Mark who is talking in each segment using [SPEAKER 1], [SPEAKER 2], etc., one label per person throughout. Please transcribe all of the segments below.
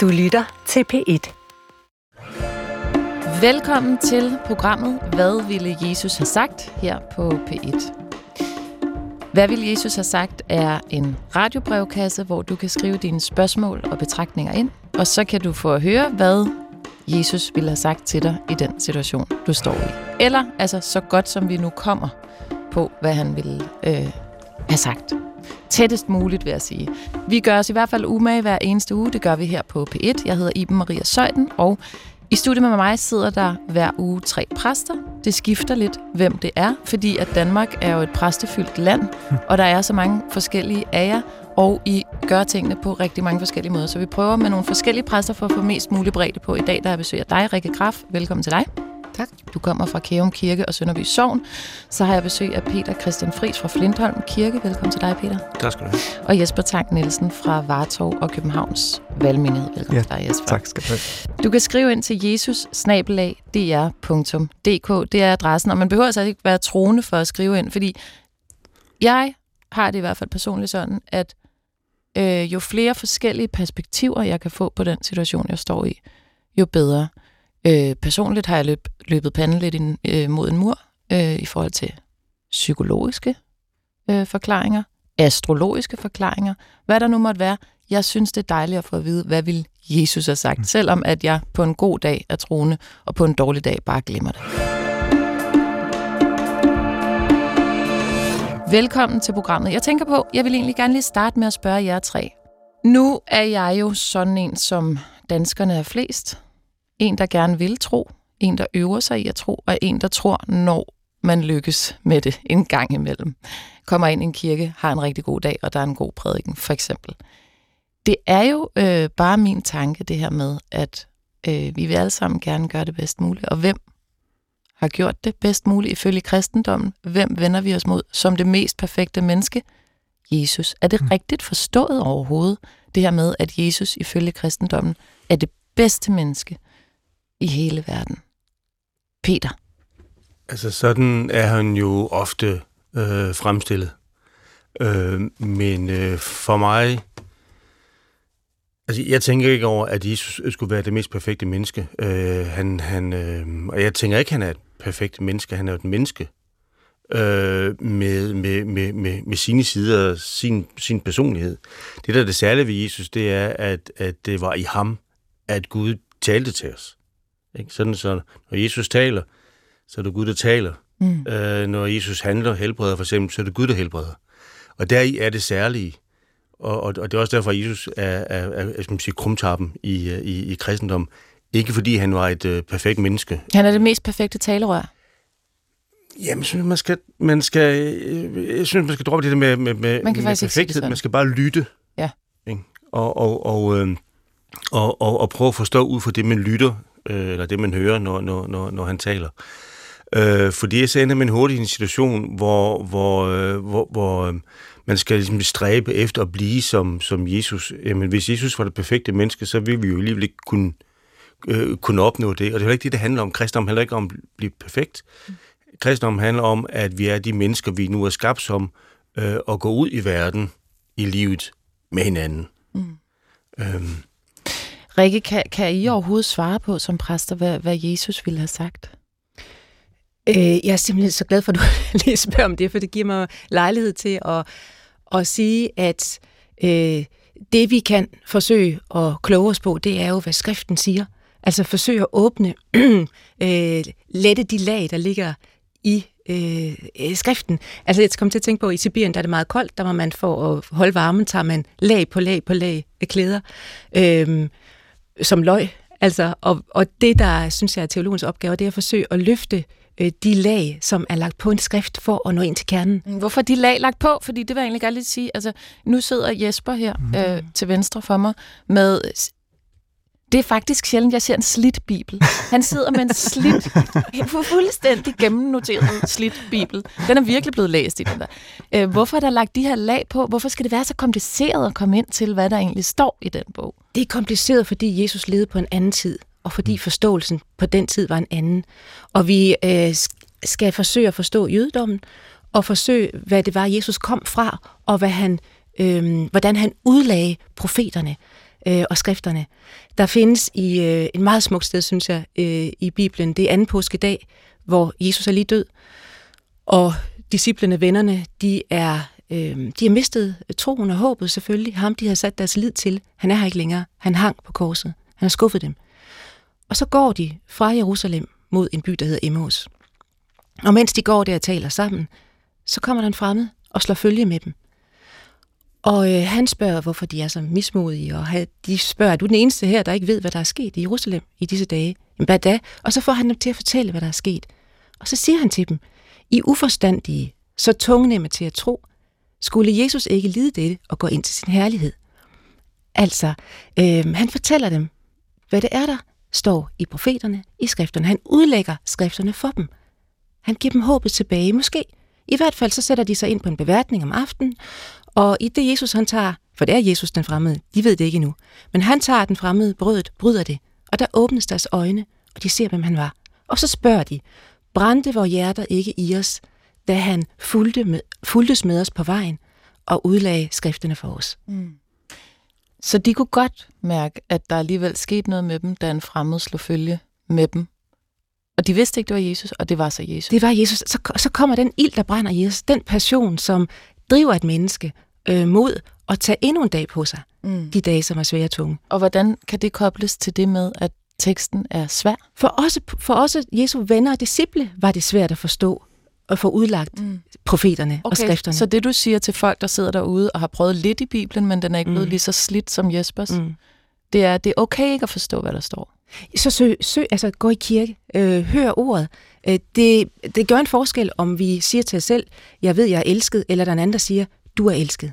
[SPEAKER 1] Du lytter til P1.
[SPEAKER 2] Velkommen til programmet Hvad ville Jesus have sagt her på P1. Hvad ville Jesus have sagt er en radiobrevkasse, hvor du kan skrive dine spørgsmål og betragtninger ind, og så kan du få at høre, hvad Jesus ville have sagt til dig i den situation, du står i. Eller altså så godt som vi nu kommer på, hvad han ville øh, have sagt. Tættest muligt, vil jeg sige. Vi gør os i hvert fald umage hver eneste uge. Det gør vi her på P1. Jeg hedder Iben Maria Søjden, og i studiet med mig sidder der hver uge tre præster. Det skifter lidt, hvem det er, fordi at Danmark er jo et præstefyldt land, og der er så mange forskellige af jer, og I gør tingene på rigtig mange forskellige måder. Så vi prøver med nogle forskellige præster for at få mest mulig bredde på. I dag der er besøg dig, Rikke Graf. Velkommen til dig.
[SPEAKER 3] Tak.
[SPEAKER 2] Du kommer fra Kærum Kirke og Sønderby Sogn. Så har jeg besøg af Peter Christian Friis fra Flintholm Kirke. Velkommen til dig, Peter.
[SPEAKER 4] Tak skal du have.
[SPEAKER 2] Og Jesper Tank Nielsen fra Vartov og Københavns Valgmenighed. Velkommen
[SPEAKER 3] Ja,
[SPEAKER 2] til dig, Jesper.
[SPEAKER 3] Tak skal du have.
[SPEAKER 2] Du kan skrive ind til jesus Det er adressen, og man behøver altså ikke være troende for at skrive ind, fordi jeg har det i hvert fald personligt sådan, at øh, jo flere forskellige perspektiver, jeg kan få på den situation, jeg står i, jo bedre. Øh, personligt har jeg løb, løbet panden lidt ind, øh, mod en mur øh, i forhold til psykologiske øh, forklaringer, astrologiske forklaringer, hvad der nu måtte være. Jeg synes, det er dejligt at få at vide, hvad vil Jesus have sagt, selvom at jeg på en god dag er troende, og på en dårlig dag bare glemmer det. Velkommen til programmet. Jeg tænker på, jeg vil egentlig gerne lige starte med at spørge jer tre. Nu er jeg jo sådan en, som danskerne er flest. En, der gerne vil tro. En, der øver sig i at tro. Og en, der tror, når man lykkes med det en gang imellem. Kommer ind i en kirke, har en rigtig god dag, og der er en god prædiken, for eksempel. Det er jo øh, bare min tanke, det her med, at øh, vi vil alle sammen gerne gøre det bedst muligt. Og hvem har gjort det bedst muligt ifølge kristendommen? Hvem vender vi os mod som det mest perfekte menneske? Jesus. Er det rigtigt forstået overhovedet, det her med, at Jesus ifølge kristendommen er det bedste menneske i hele verden? Peter.
[SPEAKER 4] Altså sådan er han jo ofte øh, fremstillet. Øh, men øh, for mig, altså jeg tænker ikke over, at Jesus skulle være det mest perfekte menneske. Øh, han, han, øh, og jeg tænker ikke, at han er et perfekt menneske. Han er et menneske øh, med, med, med, med, med sine sider og sin, sin personlighed. Det, der er det særlige ved Jesus, det er, at, at det var i ham, at Gud talte til os. Ikke? Sådan så, når Jesus taler, så er det Gud, der taler.
[SPEAKER 2] Mm.
[SPEAKER 4] Øh, når Jesus handler, helbreder for eksempel, så er det Gud, der helbreder. Og deri er det særlige. Og, og, og det er også derfor, at Jesus er, er, er, er skal man sige, krumtappen i, i, i kristendom. Ikke fordi han var et øh, perfekt menneske.
[SPEAKER 2] Han er det mest perfekte talerør.
[SPEAKER 4] Jamen, jeg synes, man skal, man skal, øh, jeg synes, man skal droppe det der med, med, med,
[SPEAKER 2] Man kan
[SPEAKER 4] med perfekthed. Man skal bare lytte.
[SPEAKER 2] Ja.
[SPEAKER 4] Ikke? Og, og, og, øh, og, og, og prøve at forstå ud fra det, man lytter, øh, eller det, man hører, når, når, når, når han taler. Øh, fordi så ender man hurtigt i en situation, hvor, hvor, øh, hvor, hvor øh, man skal ligesom stræbe efter at blive som, som Jesus. Jamen, hvis Jesus var det perfekte menneske, så ville vi jo alligevel ikke kunne, øh, kunne opnå det. Og det er jo ikke det, det handler om. Kristendom handler ikke om at blive perfekt. Kristendom handler om, at vi er de mennesker, vi nu er skabt som, øh, og gå ud i verden, i livet, med hinanden.
[SPEAKER 2] Mm.
[SPEAKER 4] Øhm,
[SPEAKER 2] Rikke, kan, kan I overhovedet svare på som præster, hvad, hvad Jesus ville have sagt?
[SPEAKER 3] Øh, jeg er simpelthen så glad for, at du lige spørger om det, for det giver mig lejlighed til at, at sige, at øh, det vi kan forsøge at kloge os på, det er jo, hvad skriften siger. Altså forsøge at åbne, øh, lette de lag, der ligger i øh, skriften. Altså jeg kom til at tænke på, at i Sibirien der er det meget koldt, der må man for at holde varmen, tager man lag på lag på lag af klæder, øh, som løg. Altså, og, og det, der synes jeg er teologens opgave, det er at forsøge at løfte øh, de lag, som er lagt på en skrift for at nå ind til kernen.
[SPEAKER 2] Hvorfor de lag lagt på? Fordi det vil jeg egentlig gerne lige sige. Altså, nu sidder Jesper her
[SPEAKER 3] Mhm.
[SPEAKER 2] øh, til venstre for mig med... Det er faktisk sjældent, jeg ser en slidt bibel. Han sidder med en slidt, fu- fuldstændig gennemnoteret slidt bibel. Den er virkelig blevet læst i den der. Øh, hvorfor er der lagt de her lag på? Hvorfor skal det være så kompliceret at komme ind til, hvad der egentlig står i den bog?
[SPEAKER 3] Det er kompliceret, fordi Jesus levede på en anden tid, og fordi forståelsen på den tid var en anden. Og vi øh, sk- skal forsøge at forstå jødedommen, og forsøge, hvad det var, Jesus kom fra, og hvad han, øh, hvordan han udlagde profeterne øh, og skrifterne. Der findes i øh, et meget smukt sted, synes jeg, øh, i Bibelen. Det er anden påskedag, hvor Jesus er lige død, og disciplene, vennerne, de er øh, de har mistet troen og håbet selvfølgelig. Ham, de har sat deres lid til. Han er her ikke længere. Han hang på korset. Han har skuffet dem. Og så går de fra Jerusalem mod en by, der hedder Emmaus. Og mens de går der og taler sammen, så kommer der en fremmed og slår følge med dem. Og øh, han spørger, hvorfor de er så mismodige, og de spørger, er du den eneste her, der ikke ved, hvad der er sket i Jerusalem i disse dage? Jamen, hvad da? Og så får han dem til at fortælle, hvad der er sket. Og så siger han til dem, I uforstandige, så tungnemme til at tro, skulle Jesus ikke lide dette og gå ind til sin herlighed? Altså, øh, han fortæller dem, hvad det er, der står i profeterne, i skrifterne. Han udlægger skrifterne for dem. Han giver dem håbet tilbage, måske. I hvert fald så sætter de sig ind på en beværtning om aftenen, og i det Jesus han tager, for det er Jesus den fremmede, de ved det ikke endnu, men han tager den fremmede brødet, bryder det, og der åbnes deres øjne, og de ser, hvem han var. Og så spørger de, brændte vores hjerter ikke i os, da han fulgte med, fulgtes med os på vejen og udlagde skriftene for os. Mm.
[SPEAKER 2] Så de kunne godt mærke, at der alligevel skete noget med dem, da en fremmed slog følge med dem. Og de vidste ikke, det var Jesus, og det var så Jesus.
[SPEAKER 3] Det var Jesus. Så, så kommer den ild, der brænder i os. Den passion, som driver et menneske øh, mod at tage endnu en dag på sig. Mm. De dage, som er svære og tunge.
[SPEAKER 2] Og hvordan kan det kobles til det med, at teksten er svær?
[SPEAKER 3] For også, for også Jesu venner og disciple var det svært at forstå at få udlagt mm. profeterne okay, og skrifterne.
[SPEAKER 2] Så det du siger til folk, der sidder derude og har prøvet lidt i Bibelen, men den er ikke blevet mm. lige så slidt som Jespers, mm det er, det er okay ikke at forstå, hvad der står.
[SPEAKER 3] Så søg, søg altså gå i kirke, øh, hør ordet. Øh, det, det gør en forskel, om vi siger til os selv, jeg ved, jeg er elsket, eller der er en anden, der siger, du er elsket.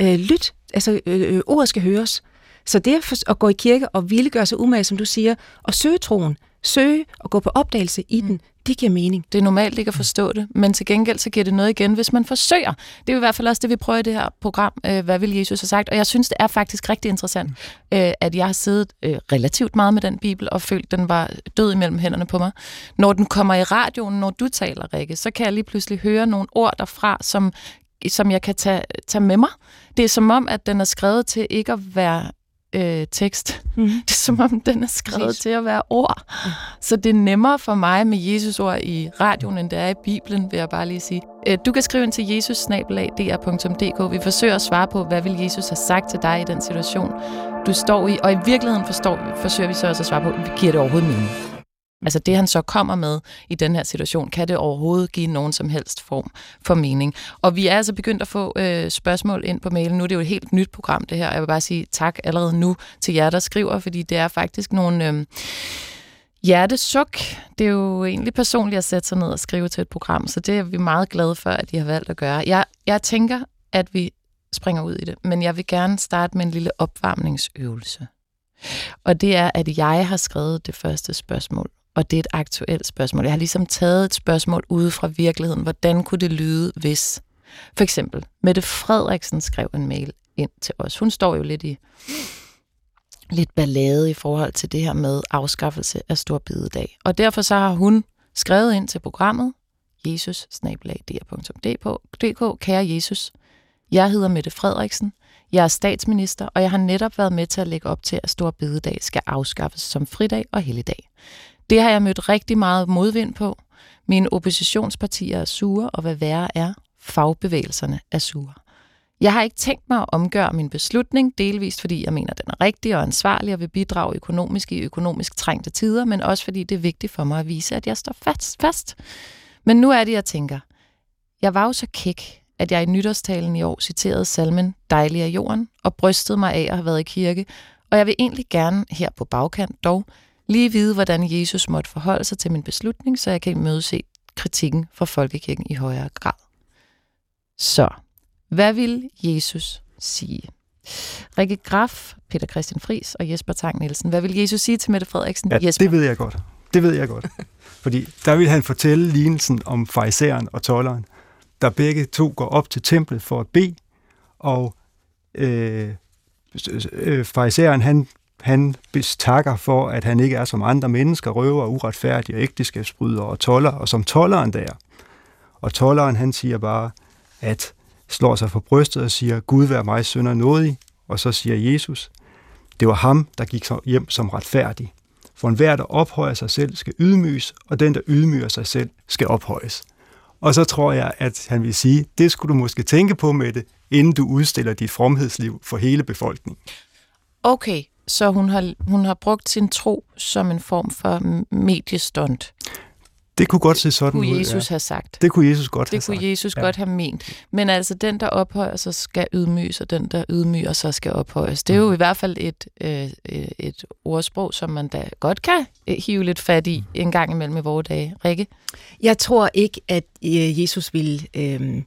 [SPEAKER 3] Øh, lyt, altså øh, øh ordet skal høres. Så det at gå i kirke og ville gøre sig umage, som du siger, og søge troen, søge og gå på opdagelse i mm. den, det giver mening.
[SPEAKER 2] Det er normalt ikke at forstå det, men til gengæld så giver det noget igen, hvis man forsøger. Det er i hvert fald også det, vi prøver i det her program, øh, Hvad vil Jesus have sagt? Og jeg synes, det er faktisk rigtig interessant, øh, at jeg har siddet øh, relativt meget med den bibel og følt, den var død imellem hænderne på mig. Når den kommer i radioen, når du taler, Rikke, så kan jeg lige pludselig høre nogle ord derfra, som som jeg kan tage, tage med mig. Det er som om, at den er skrevet til ikke at være øh, tekst. Mm. Det er som om, den er skrevet Præcis. til at være ord. Mm. Så det er nemmere for mig med Jesus ord i radioen, end det er i Bibelen, vil jeg bare lige sige. Øh, du kan skrive ind til jesus Vi forsøger at svare på, hvad vil Jesus have sagt til dig i den situation, du står i. Og i virkeligheden forstår, forsøger vi så også at svare på, giver det overhovedet mening? Altså det, han så kommer med i den her situation, kan det overhovedet give nogen som helst form for mening. Og vi er altså begyndt at få øh, spørgsmål ind på mailen. Nu er det jo et helt nyt program, det her. Jeg vil bare sige tak allerede nu til jer, der skriver, fordi det er faktisk nogle... Øh, hjertesuk. Det er jo egentlig personligt at sætte sig ned og skrive til et program, så det er vi meget glade for, at I har valgt at gøre. Jeg, jeg tænker, at vi springer ud i det, men jeg vil gerne starte med en lille opvarmningsøvelse. Og det er, at jeg har skrevet det første spørgsmål og det er et aktuelt spørgsmål. Jeg har ligesom taget et spørgsmål ude fra virkeligheden. Hvordan kunne det lyde, hvis... For eksempel, Mette Frederiksen skrev en mail ind til os. Hun står jo lidt i lidt ballade i forhold til det her med afskaffelse af stor bidedag. Og derfor så har hun skrevet ind til programmet jesus Kære Jesus, jeg hedder Mette Frederiksen. Jeg er statsminister, og jeg har netop været med til at lægge op til, at stor bidedag skal afskaffes som fridag og helligdag. Det har jeg mødt rigtig meget modvind på. Mine oppositionspartier er sure, og hvad værre er, fagbevægelserne er sure. Jeg har ikke tænkt mig at omgøre min beslutning, delvist fordi jeg mener, den er rigtig og ansvarlig og vil bidrage økonomisk i økonomisk trængte tider, men også fordi det er vigtigt for mig at vise, at jeg står fast. fast. Men nu er det, jeg tænker. Jeg var jo så kæk, at jeg i nytårstalen i år citerede salmen Dejlig af jorden og brystede mig af at have været i kirke, og jeg vil egentlig gerne her på bagkant dog lige vide, hvordan Jesus måtte forholde sig til min beslutning, så jeg kan imødese kritikken fra folkekirken i højere grad. Så, hvad vil Jesus sige? Rikke Graf, Peter Christian Fris og Jesper Tang Nielsen. Hvad vil Jesus sige til Mette Frederiksen?
[SPEAKER 1] Ja,
[SPEAKER 2] Jesper?
[SPEAKER 1] det ved jeg godt. Det ved jeg godt. Fordi der vil han fortælle lignelsen om fejseren og tolleren, der begge to går op til templet for at bede, og øh, øh, fejseren han han takker for, at han ikke er som andre mennesker, røver, uretfærdige og ægteskabsbryder og toller, og som tolleren der. Og tolleren, han siger bare, at slår sig for brystet og siger, Gud vær mig sønder nådig, og så siger Jesus, Det var ham, der gik hjem som retfærdig. For enhver, der ophøjer sig selv, skal ydmyges, og den, der ydmyger sig selv, skal ophøjes. Og så tror jeg, at han vil sige, det skulle du måske tænke på med det, inden du udstiller dit fromhedsliv for hele befolkningen.
[SPEAKER 2] Okay, så hun har, hun har brugt sin tro som en form for mediestunt.
[SPEAKER 1] Det kunne godt se sådan
[SPEAKER 2] ud. Det
[SPEAKER 1] kunne
[SPEAKER 2] Jesus ja. have sagt.
[SPEAKER 1] Det kunne Jesus godt
[SPEAKER 2] det
[SPEAKER 1] have sagt.
[SPEAKER 2] Det kunne Jesus ja. godt have ment. Men altså, den, der ophøjer sig, skal ydmyges, og den, der ydmyger sig, skal ophøjes. Det er jo mm. i hvert fald et, øh, et ordsprog, som man da godt kan øh, hive lidt fat i en gang imellem i vores dage. Rikke?
[SPEAKER 3] Jeg tror ikke, at øh, Jesus vil øh,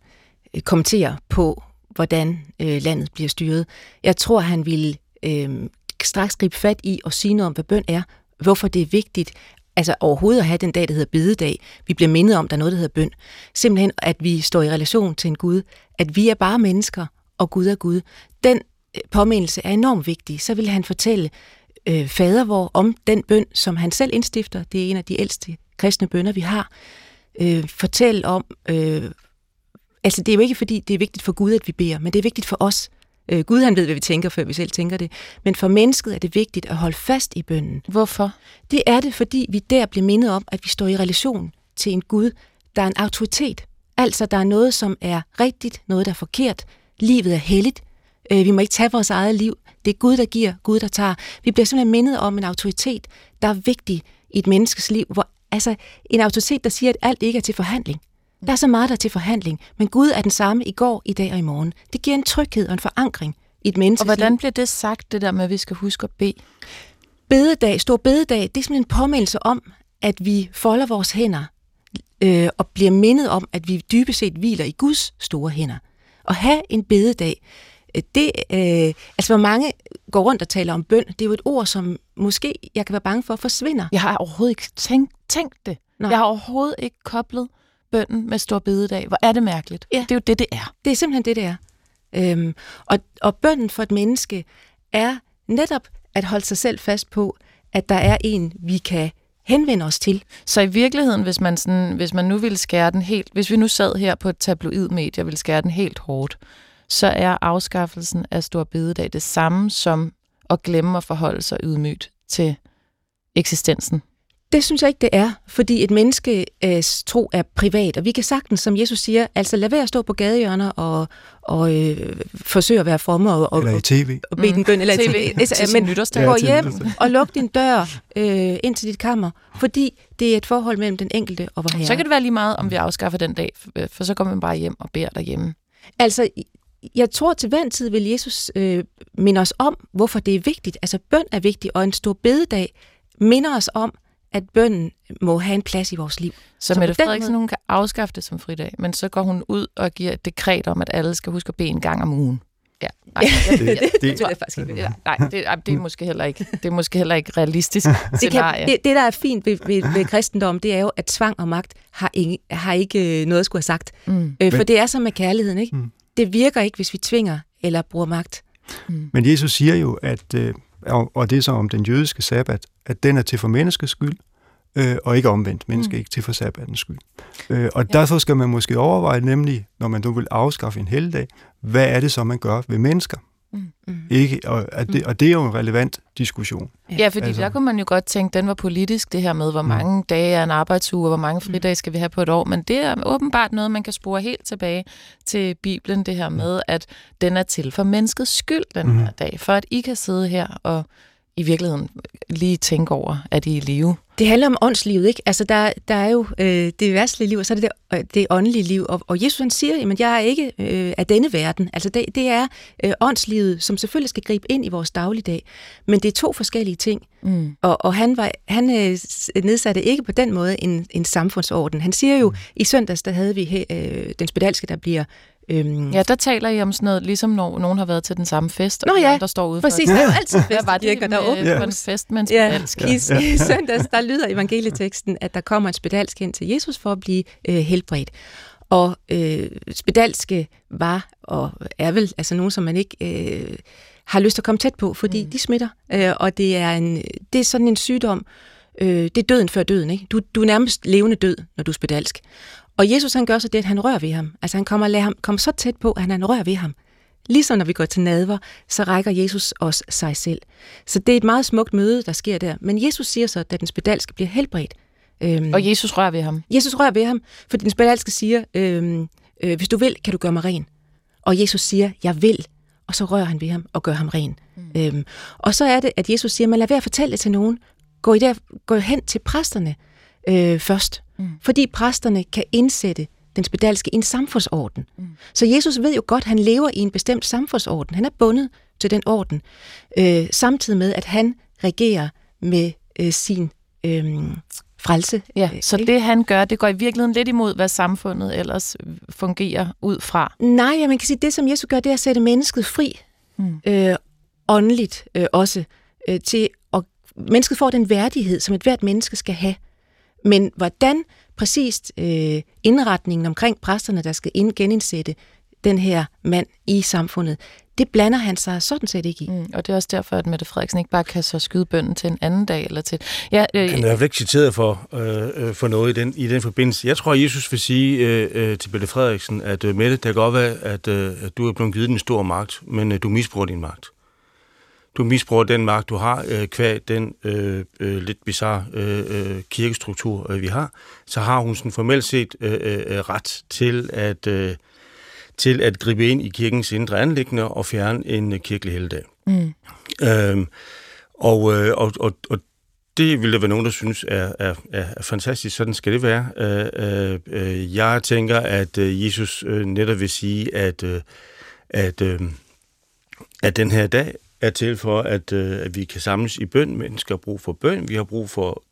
[SPEAKER 3] kommentere på, hvordan øh, landet bliver styret. Jeg tror, han vil øh, straks gribe fat i og sige noget om, hvad bøn er, hvorfor det er vigtigt, altså overhovedet at have den dag, der hedder bededag. Vi bliver mindet om, der er noget, der hedder bøn. Simpelthen, at vi står i relation til en Gud. At vi er bare mennesker, og Gud er Gud. Den øh, påmindelse er enormt vigtig. Så vil han fortælle øh, fadervor om den bøn, som han selv indstifter. Det er en af de ældste kristne bønder, vi har. Øh, fortæl om... Øh, altså, det er jo ikke, fordi det er vigtigt for Gud, at vi beder, men det er vigtigt for os. Øh, Gud han ved, hvad vi tænker, før vi selv tænker det. Men for mennesket er det vigtigt at holde fast i bønnen.
[SPEAKER 2] Hvorfor?
[SPEAKER 3] Det er det, fordi vi der bliver mindet om, at vi står i relation til en Gud, der er en autoritet. Altså, der er noget, som er rigtigt, noget, der er forkert. Livet er helligt. Øh, vi må ikke tage vores eget liv. Det er Gud, der giver, Gud, der tager. Vi bliver simpelthen mindet om en autoritet, der er vigtig i et menneskes liv. Hvor, altså, en autoritet, der siger, at alt ikke er til forhandling. Der er så meget, der er til forhandling, men Gud er den samme i går, i dag og i morgen. Det giver en tryghed og en forankring i et menneske.
[SPEAKER 2] Og hvordan bliver det sagt, det der med, at vi skal huske at bede?
[SPEAKER 3] Bededag, stor bededag, det er simpelthen en påmeldelse om, at vi folder vores hænder øh, og bliver mindet om, at vi dybest set hviler i Guds store hænder. Og have en bededag, øh, det, øh, altså hvor mange går rundt og taler om bøn, det er jo et ord, som måske jeg kan være bange for forsvinder.
[SPEAKER 2] Jeg har overhovedet ikke tænkt, tænkt det. Nej. Jeg har overhovedet ikke koblet bønden med stor bededag. Hvor er det mærkeligt. Ja. Det er jo det, det er.
[SPEAKER 3] Det er simpelthen det, det er. Øhm, og, og bønden for et menneske er netop at holde sig selv fast på, at der er en, vi kan henvende os til.
[SPEAKER 2] Så i virkeligheden, hvis man, sådan, hvis man nu ville skære den helt, hvis vi nu sad her på et tabloidmedie og ville skære den helt hårdt, så er afskaffelsen af stor bededag det samme som at glemme at forholde sig ydmygt til eksistensen.
[SPEAKER 3] Det synes jeg ikke, det er, fordi et menneskes øh, tro er privat, og vi kan sagtens, som Jesus siger, altså lad være at stå på gadehjørner og, og øh, forsøge at være fromme og, og,
[SPEAKER 1] eller i tv.
[SPEAKER 3] og bede den bøn, eller
[SPEAKER 2] TV.
[SPEAKER 3] i tv. Men gå hjem og luk din dør øh, ind til dit kammer, fordi det er et forhold mellem den enkelte og vor herre.
[SPEAKER 2] Så kan det være lige meget, om vi afskaffer den dag, for så kommer man bare hjem og beder derhjemme.
[SPEAKER 3] Altså, jeg tror til hver tid vil Jesus øh, minde os om, hvorfor det er vigtigt. Altså, bøn er vigtig, og en stor bededag minder os om, at bønden må have en plads i vores liv.
[SPEAKER 2] Så, så Mette Frederiksen, måde... hun kan afskaffe det som fridag, men så går hun ud og giver et dekret om, at alle skal huske at bede en gang om ugen. Ja, nej, det, det, det, det, tror jeg faktisk ikke. Ja, nej, det, det, er måske heller ikke, det er måske heller ikke realistisk
[SPEAKER 3] det, kan, det, det, der er fint ved, ved, ved kristendom, det er jo, at tvang og magt har ikke, har ikke øh, noget at skulle have sagt. Mm. Øh, for men, det er som med kærligheden, ikke? Mm. Det virker ikke, hvis vi tvinger eller bruger magt.
[SPEAKER 1] Mm. Men Jesus siger jo, at øh, og, og det er så om den jødiske sabbat, at den er til for menneskets skyld, øh, og ikke omvendt. Menneske mm. ikke til for sabbatens skyld. Øh, og ja. derfor skal man måske overveje, nemlig, når man nu vil afskaffe en helligdag, hvad er det så, man gør ved mennesker? Mm. mm. Ikke, og, og, det, og det er jo en relevant diskussion.
[SPEAKER 2] Ja, fordi altså, der kunne man jo godt tænke, den var politisk, det her med, hvor mm. mange mm. dage er en arbejdsuge, og hvor mange mm. fridage skal vi have på et år. Men det er åbenbart noget, man kan spore helt tilbage til Bibelen, det her med, at den er til for menneskets skyld, den mm. her dag. For at I kan sidde her og i virkeligheden lige tænke over, at I er i live.
[SPEAKER 3] Det handler om åndslivet, ikke? Altså, der, der er jo øh, det værtslige liv, og så er det det, øh, det åndelige liv. Og, og Jesus han siger, at jeg er ikke øh, af denne verden. Altså, det, det er øh, åndslivet, som selvfølgelig skal gribe ind i vores dagligdag. Men det er to forskellige ting. Mm. Og, og han, var, han øh, nedsatte ikke på den måde en, en samfundsorden. Han siger jo, mm. i søndags, der havde vi øh, den spedalske, der bliver
[SPEAKER 2] Øhm. Ja, der taler I om sådan noget, ligesom når nogen har været til den samme fest,
[SPEAKER 3] Nå, ja.
[SPEAKER 2] der står ude
[SPEAKER 3] Præcis, der er jo altid fest,
[SPEAKER 2] var det med, der
[SPEAKER 3] med,
[SPEAKER 2] på en fest med en
[SPEAKER 3] spedalsk. Ja. I, I søndags, der lyder evangelieteksten, at der kommer en spedalsk ind til Jesus for at blive øh, helbredt. Og øh, spedalske var og er vel altså nogen, som man ikke øh, har lyst til at komme tæt på, fordi mm. de smitter. Øh, og det er, en, det er sådan en sygdom, øh, det er døden før døden. Ikke? Du, du er nærmest levende død, når du er spedalsk. Og Jesus han gør så det, at han rører ved ham. Altså han kommer, lader ham komme så tæt på, at han, han rører ved ham. Ligesom når vi går til nadver, så rækker Jesus os sig selv. Så det er et meget smukt møde, der sker der. Men Jesus siger så, at den spedalske bliver helbredt.
[SPEAKER 2] Øhm, og Jesus rører ved ham.
[SPEAKER 3] Jesus rører ved ham, for den spedalske siger, øhm, øh, hvis du vil, kan du gøre mig ren. Og Jesus siger, jeg vil, og så rører han ved ham og gør ham ren. Mm. Øhm, og så er det, at Jesus siger, man lad være at fortælle det til nogen. Gå, i der, gå hen til præsterne øh, først. Mm. Fordi præsterne kan indsætte den spedalske i en samfundsorden. Mm. Så Jesus ved jo godt, at han lever i en bestemt samfundsorden. Han er bundet til den orden, øh, samtidig med, at han regerer med øh, sin øh, frelse.
[SPEAKER 2] Ja, så ikke? det han gør, det går i virkeligheden lidt imod, hvad samfundet ellers fungerer ud fra.
[SPEAKER 3] Nej, ja, man kan sige, at det som Jesus gør, det er at sætte mennesket fri, mm. øh, åndeligt øh, også, øh, til at mennesket får den værdighed, som et hvert menneske skal have. Men hvordan præcist øh, indretningen omkring præsterne, der skal ind, genindsætte den her mand i samfundet, det blander han sig sådan set ikke i.
[SPEAKER 2] Mm, og det er også derfor, at Mette Frederiksen ikke bare kan så skyde bønden til en anden dag. Eller til...
[SPEAKER 4] Ja, øh, han er jo ikke citeret for, øh, øh, for noget i den, i den forbindelse. Jeg tror, at Jesus vil sige øh, øh, til Mette Frederiksen, at øh, Mette, det kan godt være, at, øh, at du er blevet givet en stor magt, men øh, du misbruger din magt du misbruger den magt, du har, øh, kvæg den øh, øh, lidt bizarre øh, øh, kirkestruktur, øh, vi har, så har hun sådan formelt set øh, øh, ret til at, øh, til at gribe ind i kirkens indre anlæggende og fjerne en øh, kirkelig helligdag. Mm. Øhm, og, øh, og, og, og det vil der være nogen, der synes er, er, er fantastisk. Sådan skal det være. Øh, øh, jeg tænker, at øh, Jesus øh, netop vil sige, at, øh, at, øh, at den her dag er til for, at, øh, at vi kan samles i bøn. Mennesker har brug for bøn. Vi har brug for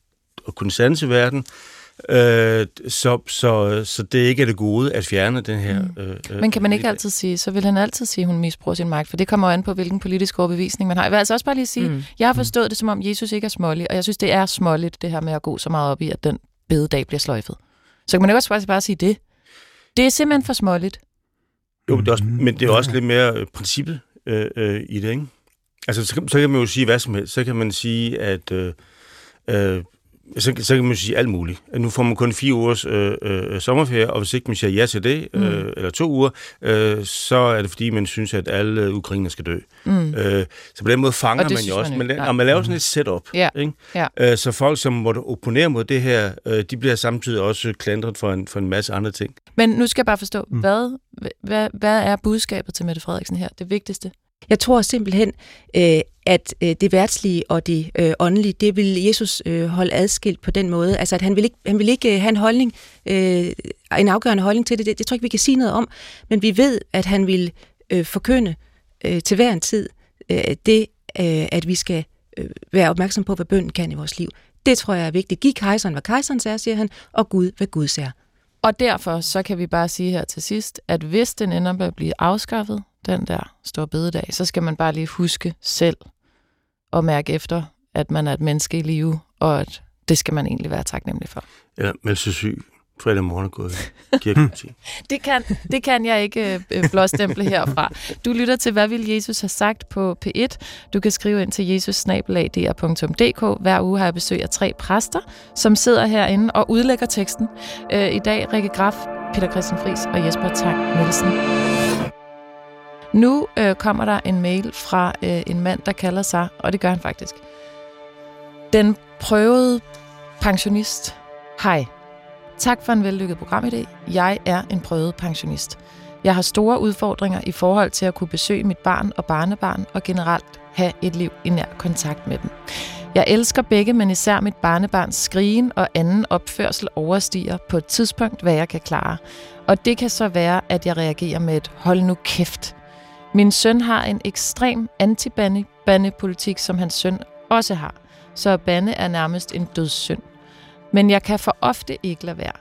[SPEAKER 4] at kunne sanse verden. Øh, så, så, så det ikke er det gode at fjerne den her... Mm. Øh,
[SPEAKER 2] øh Men kan man ikke altid sige, så vil han altid sige, at hun misbruger sin magt, for det kommer jo an på, hvilken politisk overbevisning man har. Jeg vil altså også bare lige sige, mm. jeg har forstået det, som om Jesus ikke er smålig, og jeg synes, det er småligt, det her med at gå så meget op i, at den bededag bliver sløjfet. Så kan man ikke også bare, bare sige det. Det er simpelthen for småligt.
[SPEAKER 4] Jo, det er også, men det er også lidt mere øh, princippet øh, øh, i det, ikke? Altså, så, så kan man jo sige hvad som helst. Så kan man sige, at... Øh, øh, så, så kan man sige alt muligt. Nu får man kun fire ugers øh, øh, sommerferie, og hvis ikke man siger ja til det, mm. øh, eller to uger, øh, så er det fordi, man synes, at alle ukrainer skal dø. Mm. Øh, så på den måde fanger man jo også. Man, man, man laver sådan et setup. Ja. Ikke? Ja. Øh, så folk, som måtte opponere mod det her, øh, de bliver samtidig også klandret for en, for en masse andre ting.
[SPEAKER 2] Men nu skal jeg bare forstå, mm. hvad, hvad, hvad er budskabet til Mette Frederiksen her? Det vigtigste?
[SPEAKER 3] Jeg tror simpelthen, øh, at øh, det værtslige og det øh, åndelige, det vil Jesus øh, holde adskilt på den måde. Altså, at han vil ikke, han vil ikke øh, have en holdning, øh, en afgørende holdning til det. det. Det tror jeg ikke, vi kan sige noget om. Men vi ved, at han vil forkynde til hver en tid det, at vi skal være opmærksom på, hvad bønden kan i vores liv. Det tror jeg er vigtigt. Giv kejseren, hvad kejseren er, siger han, og Gud, hvad Gud er.
[SPEAKER 2] Og derfor så kan vi bare sige her til sidst, at hvis den ender med at blive afskaffet, den der store bededag, så skal man bare lige huske selv at mærke efter, at man er et menneske i live, og at det skal man egentlig være taknemmelig for.
[SPEAKER 4] Eller melde sig syg fredag morgen gået
[SPEAKER 2] det, kan, det kan jeg ikke øh, blåstemple herfra. Du lytter til, hvad vil Jesus have sagt på P1. Du kan skrive ind til jesusnabelagdr.dk. Hver uge har jeg besøg af tre præster, som sidder herinde og udlægger teksten. Øh, I dag Rikke Graf, Peter Christian Friis og Jesper Tak Nielsen. Nu øh, kommer der en mail fra øh, en mand, der kalder sig, og det gør han faktisk, den prøvede pensionist. Hej. Tak for en vellykket program i dag. Jeg er en prøvet pensionist. Jeg har store udfordringer i forhold til at kunne besøge mit barn og barnebarn og generelt have et liv i nær kontakt med dem. Jeg elsker begge, men især mit barnebarns skrigen og anden opførsel overstiger på et tidspunkt, hvad jeg kan klare. Og det kan så være, at jeg reagerer med et hold nu kæft. Min søn har en ekstrem anti-banne-politik, som hans søn også har. Så bande er nærmest en dødssynd. Men jeg kan for ofte ikke lade være.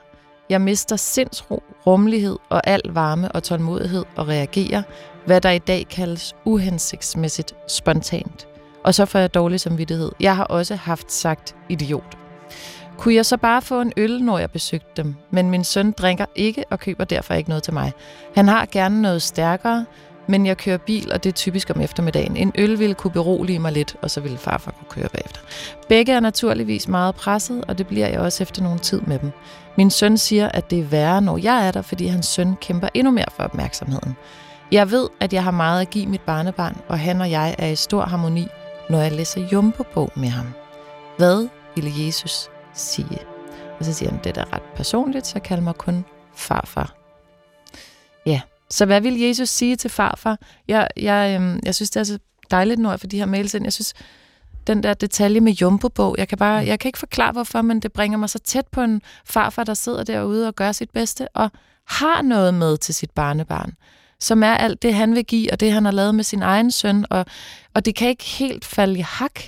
[SPEAKER 2] Jeg mister sindsro, rummelighed og al varme og tålmodighed og reagerer, hvad der i dag kaldes uhensigtsmæssigt spontant. Og så får jeg dårlig samvittighed. Jeg har også haft sagt idiot. Kunne jeg så bare få en øl, når jeg besøgte dem? Men min søn drikker ikke og køber derfor ikke noget til mig. Han har gerne noget stærkere, men jeg kører bil, og det er typisk om eftermiddagen. En øl ville kunne berolige mig lidt, og så ville farfar kunne køre bagefter. Begge er naturligvis meget presset, og det bliver jeg også efter nogen tid med dem. Min søn siger, at det er værre, når jeg er der, fordi hans søn kæmper endnu mere for opmærksomheden. Jeg ved, at jeg har meget at give mit barnebarn, og han og jeg er i stor harmoni, når jeg læser Jumbo-bog med ham. Hvad ville Jesus sige? Og så siger han, det er da ret personligt, så kald mig kun farfar. Så hvad vil Jesus sige til farfar? Jeg, jeg, øhm, jeg synes, det er så dejligt, når jeg får de her mails ind. Jeg synes, den der detalje med Jumbo-bog, jeg kan, bare, jeg kan ikke forklare, hvorfor, men det bringer mig så tæt på en farfar, der sidder derude og gør sit bedste, og har noget med til sit barnebarn, som er alt det, han vil give, og det, han har lavet med sin egen søn, og, og det kan ikke helt falde i hak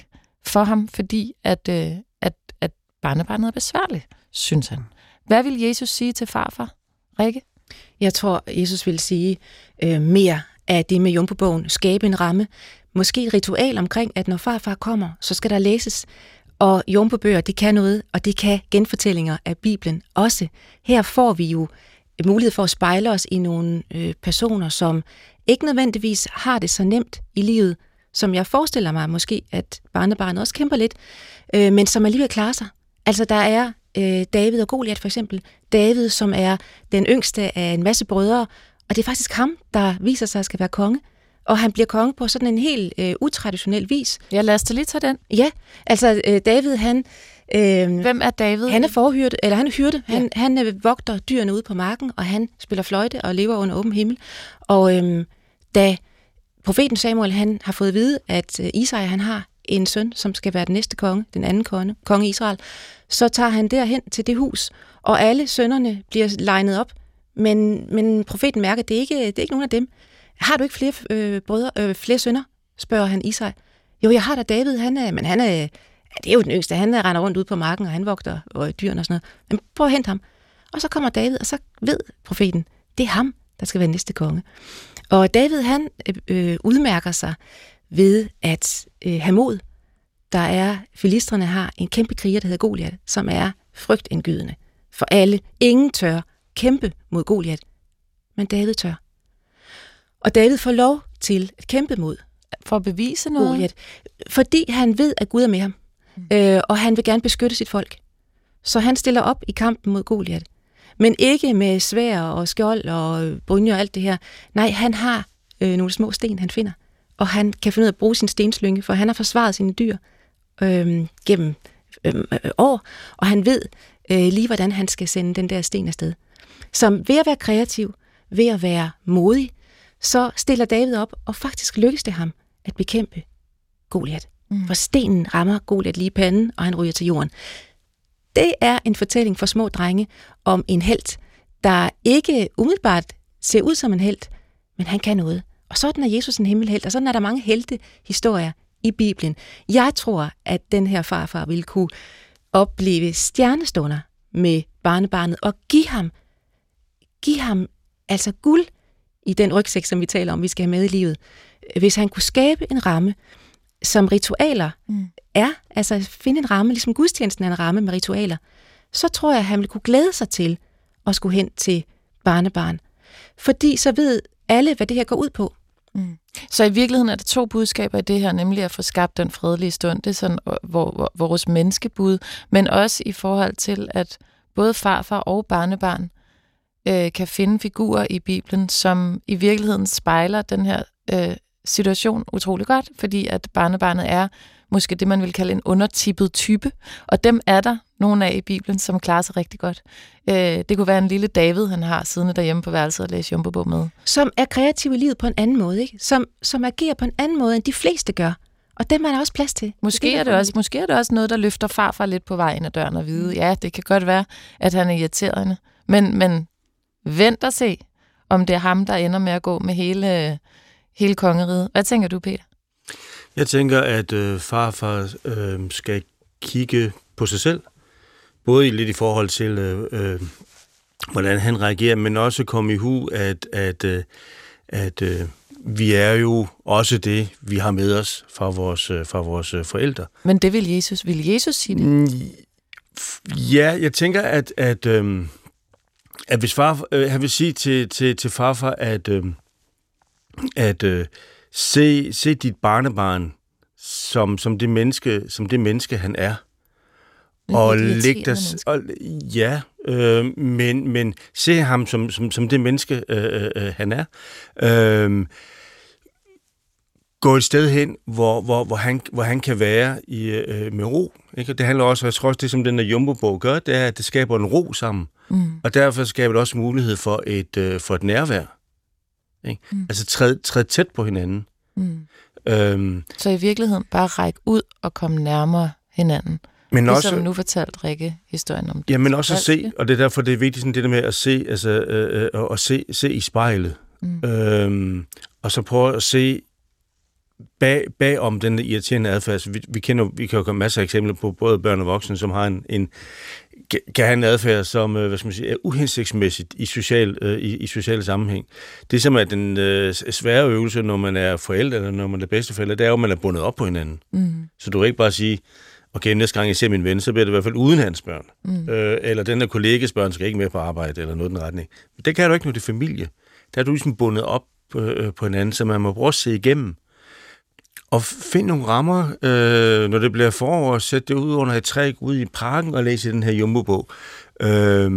[SPEAKER 2] for ham, fordi at, øh, at, at barnebarnet er besværligt, synes han. Hvad vil Jesus sige til farfar, Rikke?
[SPEAKER 3] Jeg tror, Jesus vil sige øh, mere af det med Jumbo-bogen. Skabe en ramme. Måske et ritual omkring, at når farfar kommer, så skal der læses. Og Jumbo-bøger, det kan noget, og det kan genfortællinger af Bibelen også. Her får vi jo mulighed for at spejle os i nogle øh, personer, som ikke nødvendigvis har det så nemt i livet, som jeg forestiller mig måske, at barnebarnet også kæmper lidt, øh, men som alligevel klarer sig. Altså der er øh, David og Goliat for eksempel. David, som er den yngste af en masse brødre, og det er faktisk ham, der viser sig at skal være konge. Og han bliver konge på sådan en helt øh, utraditionel vis.
[SPEAKER 2] Ja, lad os da lige tage den.
[SPEAKER 3] Ja, altså øh, David, han...
[SPEAKER 2] Øh, Hvem er David?
[SPEAKER 3] Han er forhyrte, eller han er hyrde. Ja. Han, han øh, vogter dyrene ude på marken, og han spiller fløjte og lever under åben himmel. Og øh, da profeten Samuel han har fået at vide, at øh, Isaiah han har en søn, som skal være den næste konge, den anden konge, konge Israel, så tager han derhen til det hus, og alle sønnerne bliver legnet op, men, men profeten mærker, at det er ikke, det er ikke nogen af dem. Har du ikke flere øh, brødre, øh, flere sønner? spørger han Israel. Jo, jeg har da David, han er, men han er, ja, det er jo den yngste, han er, render rundt ud på marken, og han vogter og dyrene og sådan noget. Men prøv at hente ham. Og så kommer David, og så ved profeten, det er ham, der skal være næste konge. Og David, han øh, øh udmærker sig ved at øh, have mod. Der er, filistrene har en kæmpe kriger, der hedder Goliat, som er frygtindgydende for alle. Ingen tør kæmpe mod Goliat, men David tør. Og David får lov til at kæmpe mod
[SPEAKER 2] for at bevise noget? Goliat,
[SPEAKER 3] fordi han ved, at Gud er med ham, mm. øh, og han vil gerne beskytte sit folk. Så han stiller op i kampen mod Goliat. Men ikke med svær og skjold og brynje og alt det her. Nej, han har øh, nogle små sten, han finder. Og han kan finde ud af at bruge sin stenslynge, for han har forsvaret sine dyr øh, gennem øh, år, og han ved øh, lige, hvordan han skal sende den der sten afsted. Så ved at være kreativ, ved at være modig, så stiller David op, og faktisk lykkes det ham at bekæmpe Goliat. Mm. For stenen rammer Goliat lige i panden, og han ryger til jorden. Det er en fortælling for små drenge om en held, der ikke umiddelbart ser ud som en held, men han kan noget. Og sådan er Jesus en himmelhelt, og sådan er der mange helte historier i Bibelen. Jeg tror, at den her farfar ville kunne opleve stjernestunder med barnebarnet og give ham, give ham altså guld i den rygsæk, som vi taler om, vi skal have med i livet. Hvis han kunne skabe en ramme, som ritualer mm. er, altså finde en ramme, ligesom gudstjenesten er en ramme med ritualer, så tror jeg, at han ville kunne glæde sig til at skulle hen til barnebarn. Fordi så ved alle, hvad det her går ud på.
[SPEAKER 2] Mm. Så i virkeligheden er der to budskaber i det her, nemlig at få skabt den fredelige stund. Det er sådan hvor, hvor, vores menneskebud, men også i forhold til, at både farfar og barnebarn øh, kan finde figurer i Bibelen, som i virkeligheden spejler den her øh, situation utrolig godt, fordi at barnebarnet er måske det, man vil kalde en undertippet type, og dem er der nogle af i Bibelen, som klarer sig rigtig godt. Øh, det kunne være en lille David, han har siddende derhjemme på værelset og læse Jumbo med.
[SPEAKER 3] Som er kreativ i livet på en anden måde, ikke? Som, som agerer på en anden måde, end de fleste gør. Og dem er der også plads til.
[SPEAKER 2] Måske, det er det også, måske er det også noget, der løfter farfar lidt på vejen af døren og vide, mm. ja, det kan godt være, at han er irriterende. Men, men vent og se, om det er ham, der ender med at gå med hele, hele kongeriget. Hvad tænker du, Peter?
[SPEAKER 4] Jeg tænker, at øh, farfar øh, skal kigge på sig selv, både lidt i forhold til, øh, øh, hvordan han reagerer, men også komme i hu, at, at, øh, at øh, vi er jo også det, vi har med os fra vores, øh, fra vores øh, forældre.
[SPEAKER 2] Men det vil Jesus. Vil Jesus sige det? Mm,
[SPEAKER 4] ja, jeg tænker, at, at, øh, at hvis far, øh, han vil sige til, til, til farfar, at, øh, at øh, se, se dit barnebarn som, som, det menneske, som det menneske, han er. og lægge dig... Og, ja, øh, men, men se ham som, som, som det menneske, øh, øh, øh han er. Øh, gå et sted hen, hvor, hvor, hvor, han, hvor han kan være i, øh, med ro. Ikke? Det handler også, jeg tror også, det som den der Jumbo-bog gør, det er, at det skaber en ro sammen. Mm. Og derfor skaber det også mulighed for et, øh, for et nærvær. Ikke? Mm. Altså træd, træd tæt på hinanden.
[SPEAKER 2] Mm. Øhm, så i virkeligheden bare række ud og komme nærmere hinanden. Men ligesom også, nu fortalt Rikke historien om det.
[SPEAKER 4] Ja, men også at se, og det er derfor, det er vigtigt sådan det der med at se, altså, øh, øh, at se, se i spejlet. Mm. Øhm, og så prøve at se bag, bag om den irriterende adfærd. Vi, vi, kender, vi kan jo komme masser af eksempler på både børn og voksne, som har en, en kan have en adfærd, som øh, hvad skal man sige, er uhensigtsmæssigt i, social, øh, i, i social sammenhæng. Det, som er den øh, svære øvelse, når man er forældre, eller når man er bedsteforældre, det er jo, at man er bundet op på hinanden. Mm. Så du kan ikke bare sige, okay, næste gang jeg ser min ven, så bliver det i hvert fald uden hans børn. Mm. Øh, eller den der kolleges børn skal ikke med på arbejde, eller noget den retning. Men det kan du ikke, når det er familie. Der er du ligesom bundet op øh, på hinanden, så man må prøve at se igennem. Og find nogle rammer, øh, når det bliver forår, sæt det ud under et træ, ud i parken og læse den her jumbo-bog. Øh,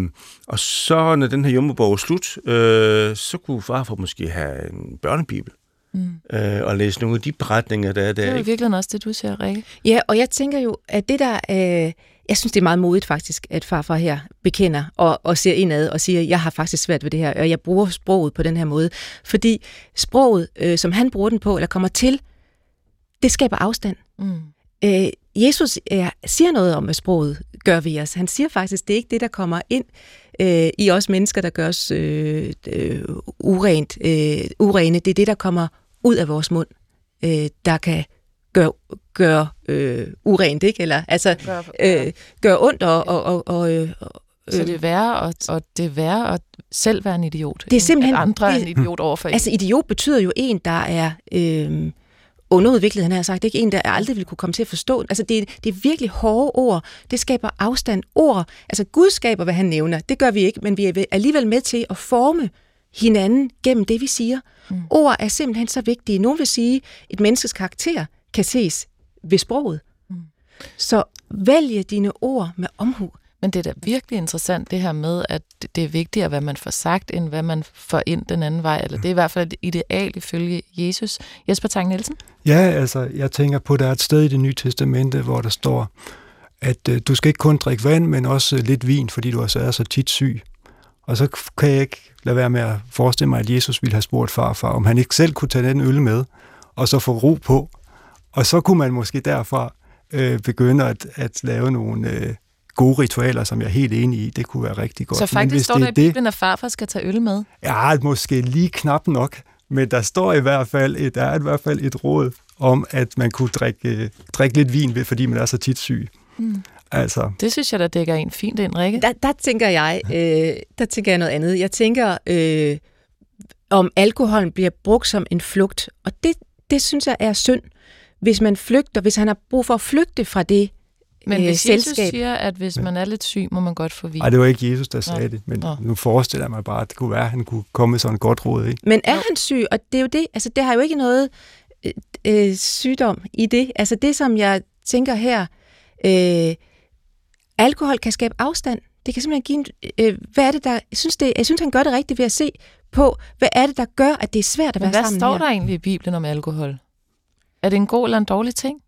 [SPEAKER 4] og så, når den her jumbo-bog er slut, øh, så kunne farfar måske have en børnebibel. Mm. Øh, og læse nogle af de beretninger, der er der.
[SPEAKER 2] Det er jo virkelig også det, du siger, Rikke.
[SPEAKER 3] Ja, og jeg tænker jo, at det der... Øh, jeg synes, det er meget modigt faktisk, at farfar her bekender og, og ser indad og siger, jeg har faktisk svært ved det her, og jeg bruger sproget på den her måde. Fordi sproget, øh, som han bruger den på, eller kommer til, det skaber afstand. Mm. Øh, Jesus øh, siger noget om, hvad sproget gør ved os. Han siger faktisk, det er ikke det, der kommer ind øh, i os mennesker, der gør os øh, øh, urent, øh, urene. Det er det, der kommer ud af vores mund, øh, der kan gøre gør, øh, urent, ikke? Eller altså gør, øh, gør ondt og, og, og, og øh,
[SPEAKER 2] så det er værre, og, og det er værre at selv være en idiot,
[SPEAKER 3] det er simpelthen,
[SPEAKER 2] at andre
[SPEAKER 3] det,
[SPEAKER 2] er en idiot overfor
[SPEAKER 3] Altså idiot betyder jo en, der er øh, underudviklet, han har sagt. Det er ikke en, der aldrig vil kunne komme til at forstå. Altså, det, det er virkelig hårde ord. Det skaber afstand. Ord, altså Gud skaber, hvad han nævner. Det gør vi ikke, men vi er alligevel med til at forme hinanden gennem det, vi siger. Mm. Ord er simpelthen så vigtige. Nogen vil sige, at et menneskes karakter kan ses ved sproget. Mm. Så vælge dine ord med omhu.
[SPEAKER 2] Men det er da virkelig interessant det her med, at det er vigtigere, hvad man får sagt, end hvad man får ind den anden vej. Eller det er i hvert fald et ideal ifølge Jesus. Jesper Tang Nielsen?
[SPEAKER 1] Ja, altså jeg tænker på, at der er et sted i det nye testamente, hvor der står, at øh, du skal ikke kun drikke vand, men også lidt vin, fordi du også er så tit syg. Og så kan jeg ikke lade være med at forestille mig, at Jesus ville have spurgt farfar, om han ikke selv kunne tage den øl med, og så få ro på. Og så kunne man måske derfra øh, begynde at, at lave nogle øh, gode ritualer, som jeg er helt enig i. Det kunne være rigtig godt.
[SPEAKER 2] Så faktisk men står der i Bibelen, at farfar skal tage øl med?
[SPEAKER 1] Ja, måske lige knap nok. Men der står i hvert fald et, der er i hvert fald et råd om, at man kunne drikke, drikke lidt vin, fordi man er så tit syg. Mm.
[SPEAKER 2] Altså. Det synes jeg, der dækker en fint ind, Rikke.
[SPEAKER 3] Der, der tænker jeg, øh, der tænker jeg noget andet. Jeg tænker, øh, om alkoholen bliver brugt som en flugt, og det, det synes jeg er synd. Hvis man flygter, hvis han har brug for at flygte fra det
[SPEAKER 2] men
[SPEAKER 3] øh,
[SPEAKER 2] hvis
[SPEAKER 3] selskab.
[SPEAKER 2] Jesus siger, at hvis man er lidt syg, må man godt få vin.
[SPEAKER 1] Nej, det var ikke Jesus, der sagde Nå. det, men Nå. nu forestiller jeg mig bare, at det kunne være, at han kunne komme med sådan et godt råd. Ikke?
[SPEAKER 3] Men er han syg? Og det er jo det, altså det har jo ikke noget øh, øh, sygdom i det. Altså det, som jeg tænker her, øh, alkohol kan skabe afstand. Det kan simpelthen give en, øh, hvad er det, der, jeg synes, det, jeg synes, han gør det rigtigt ved at se på, hvad er det, der gør, at det er svært at
[SPEAKER 2] Men
[SPEAKER 3] være sammen
[SPEAKER 2] hvad står
[SPEAKER 3] her?
[SPEAKER 2] der egentlig i Bibelen om alkohol? Er det en god eller en dårlig ting?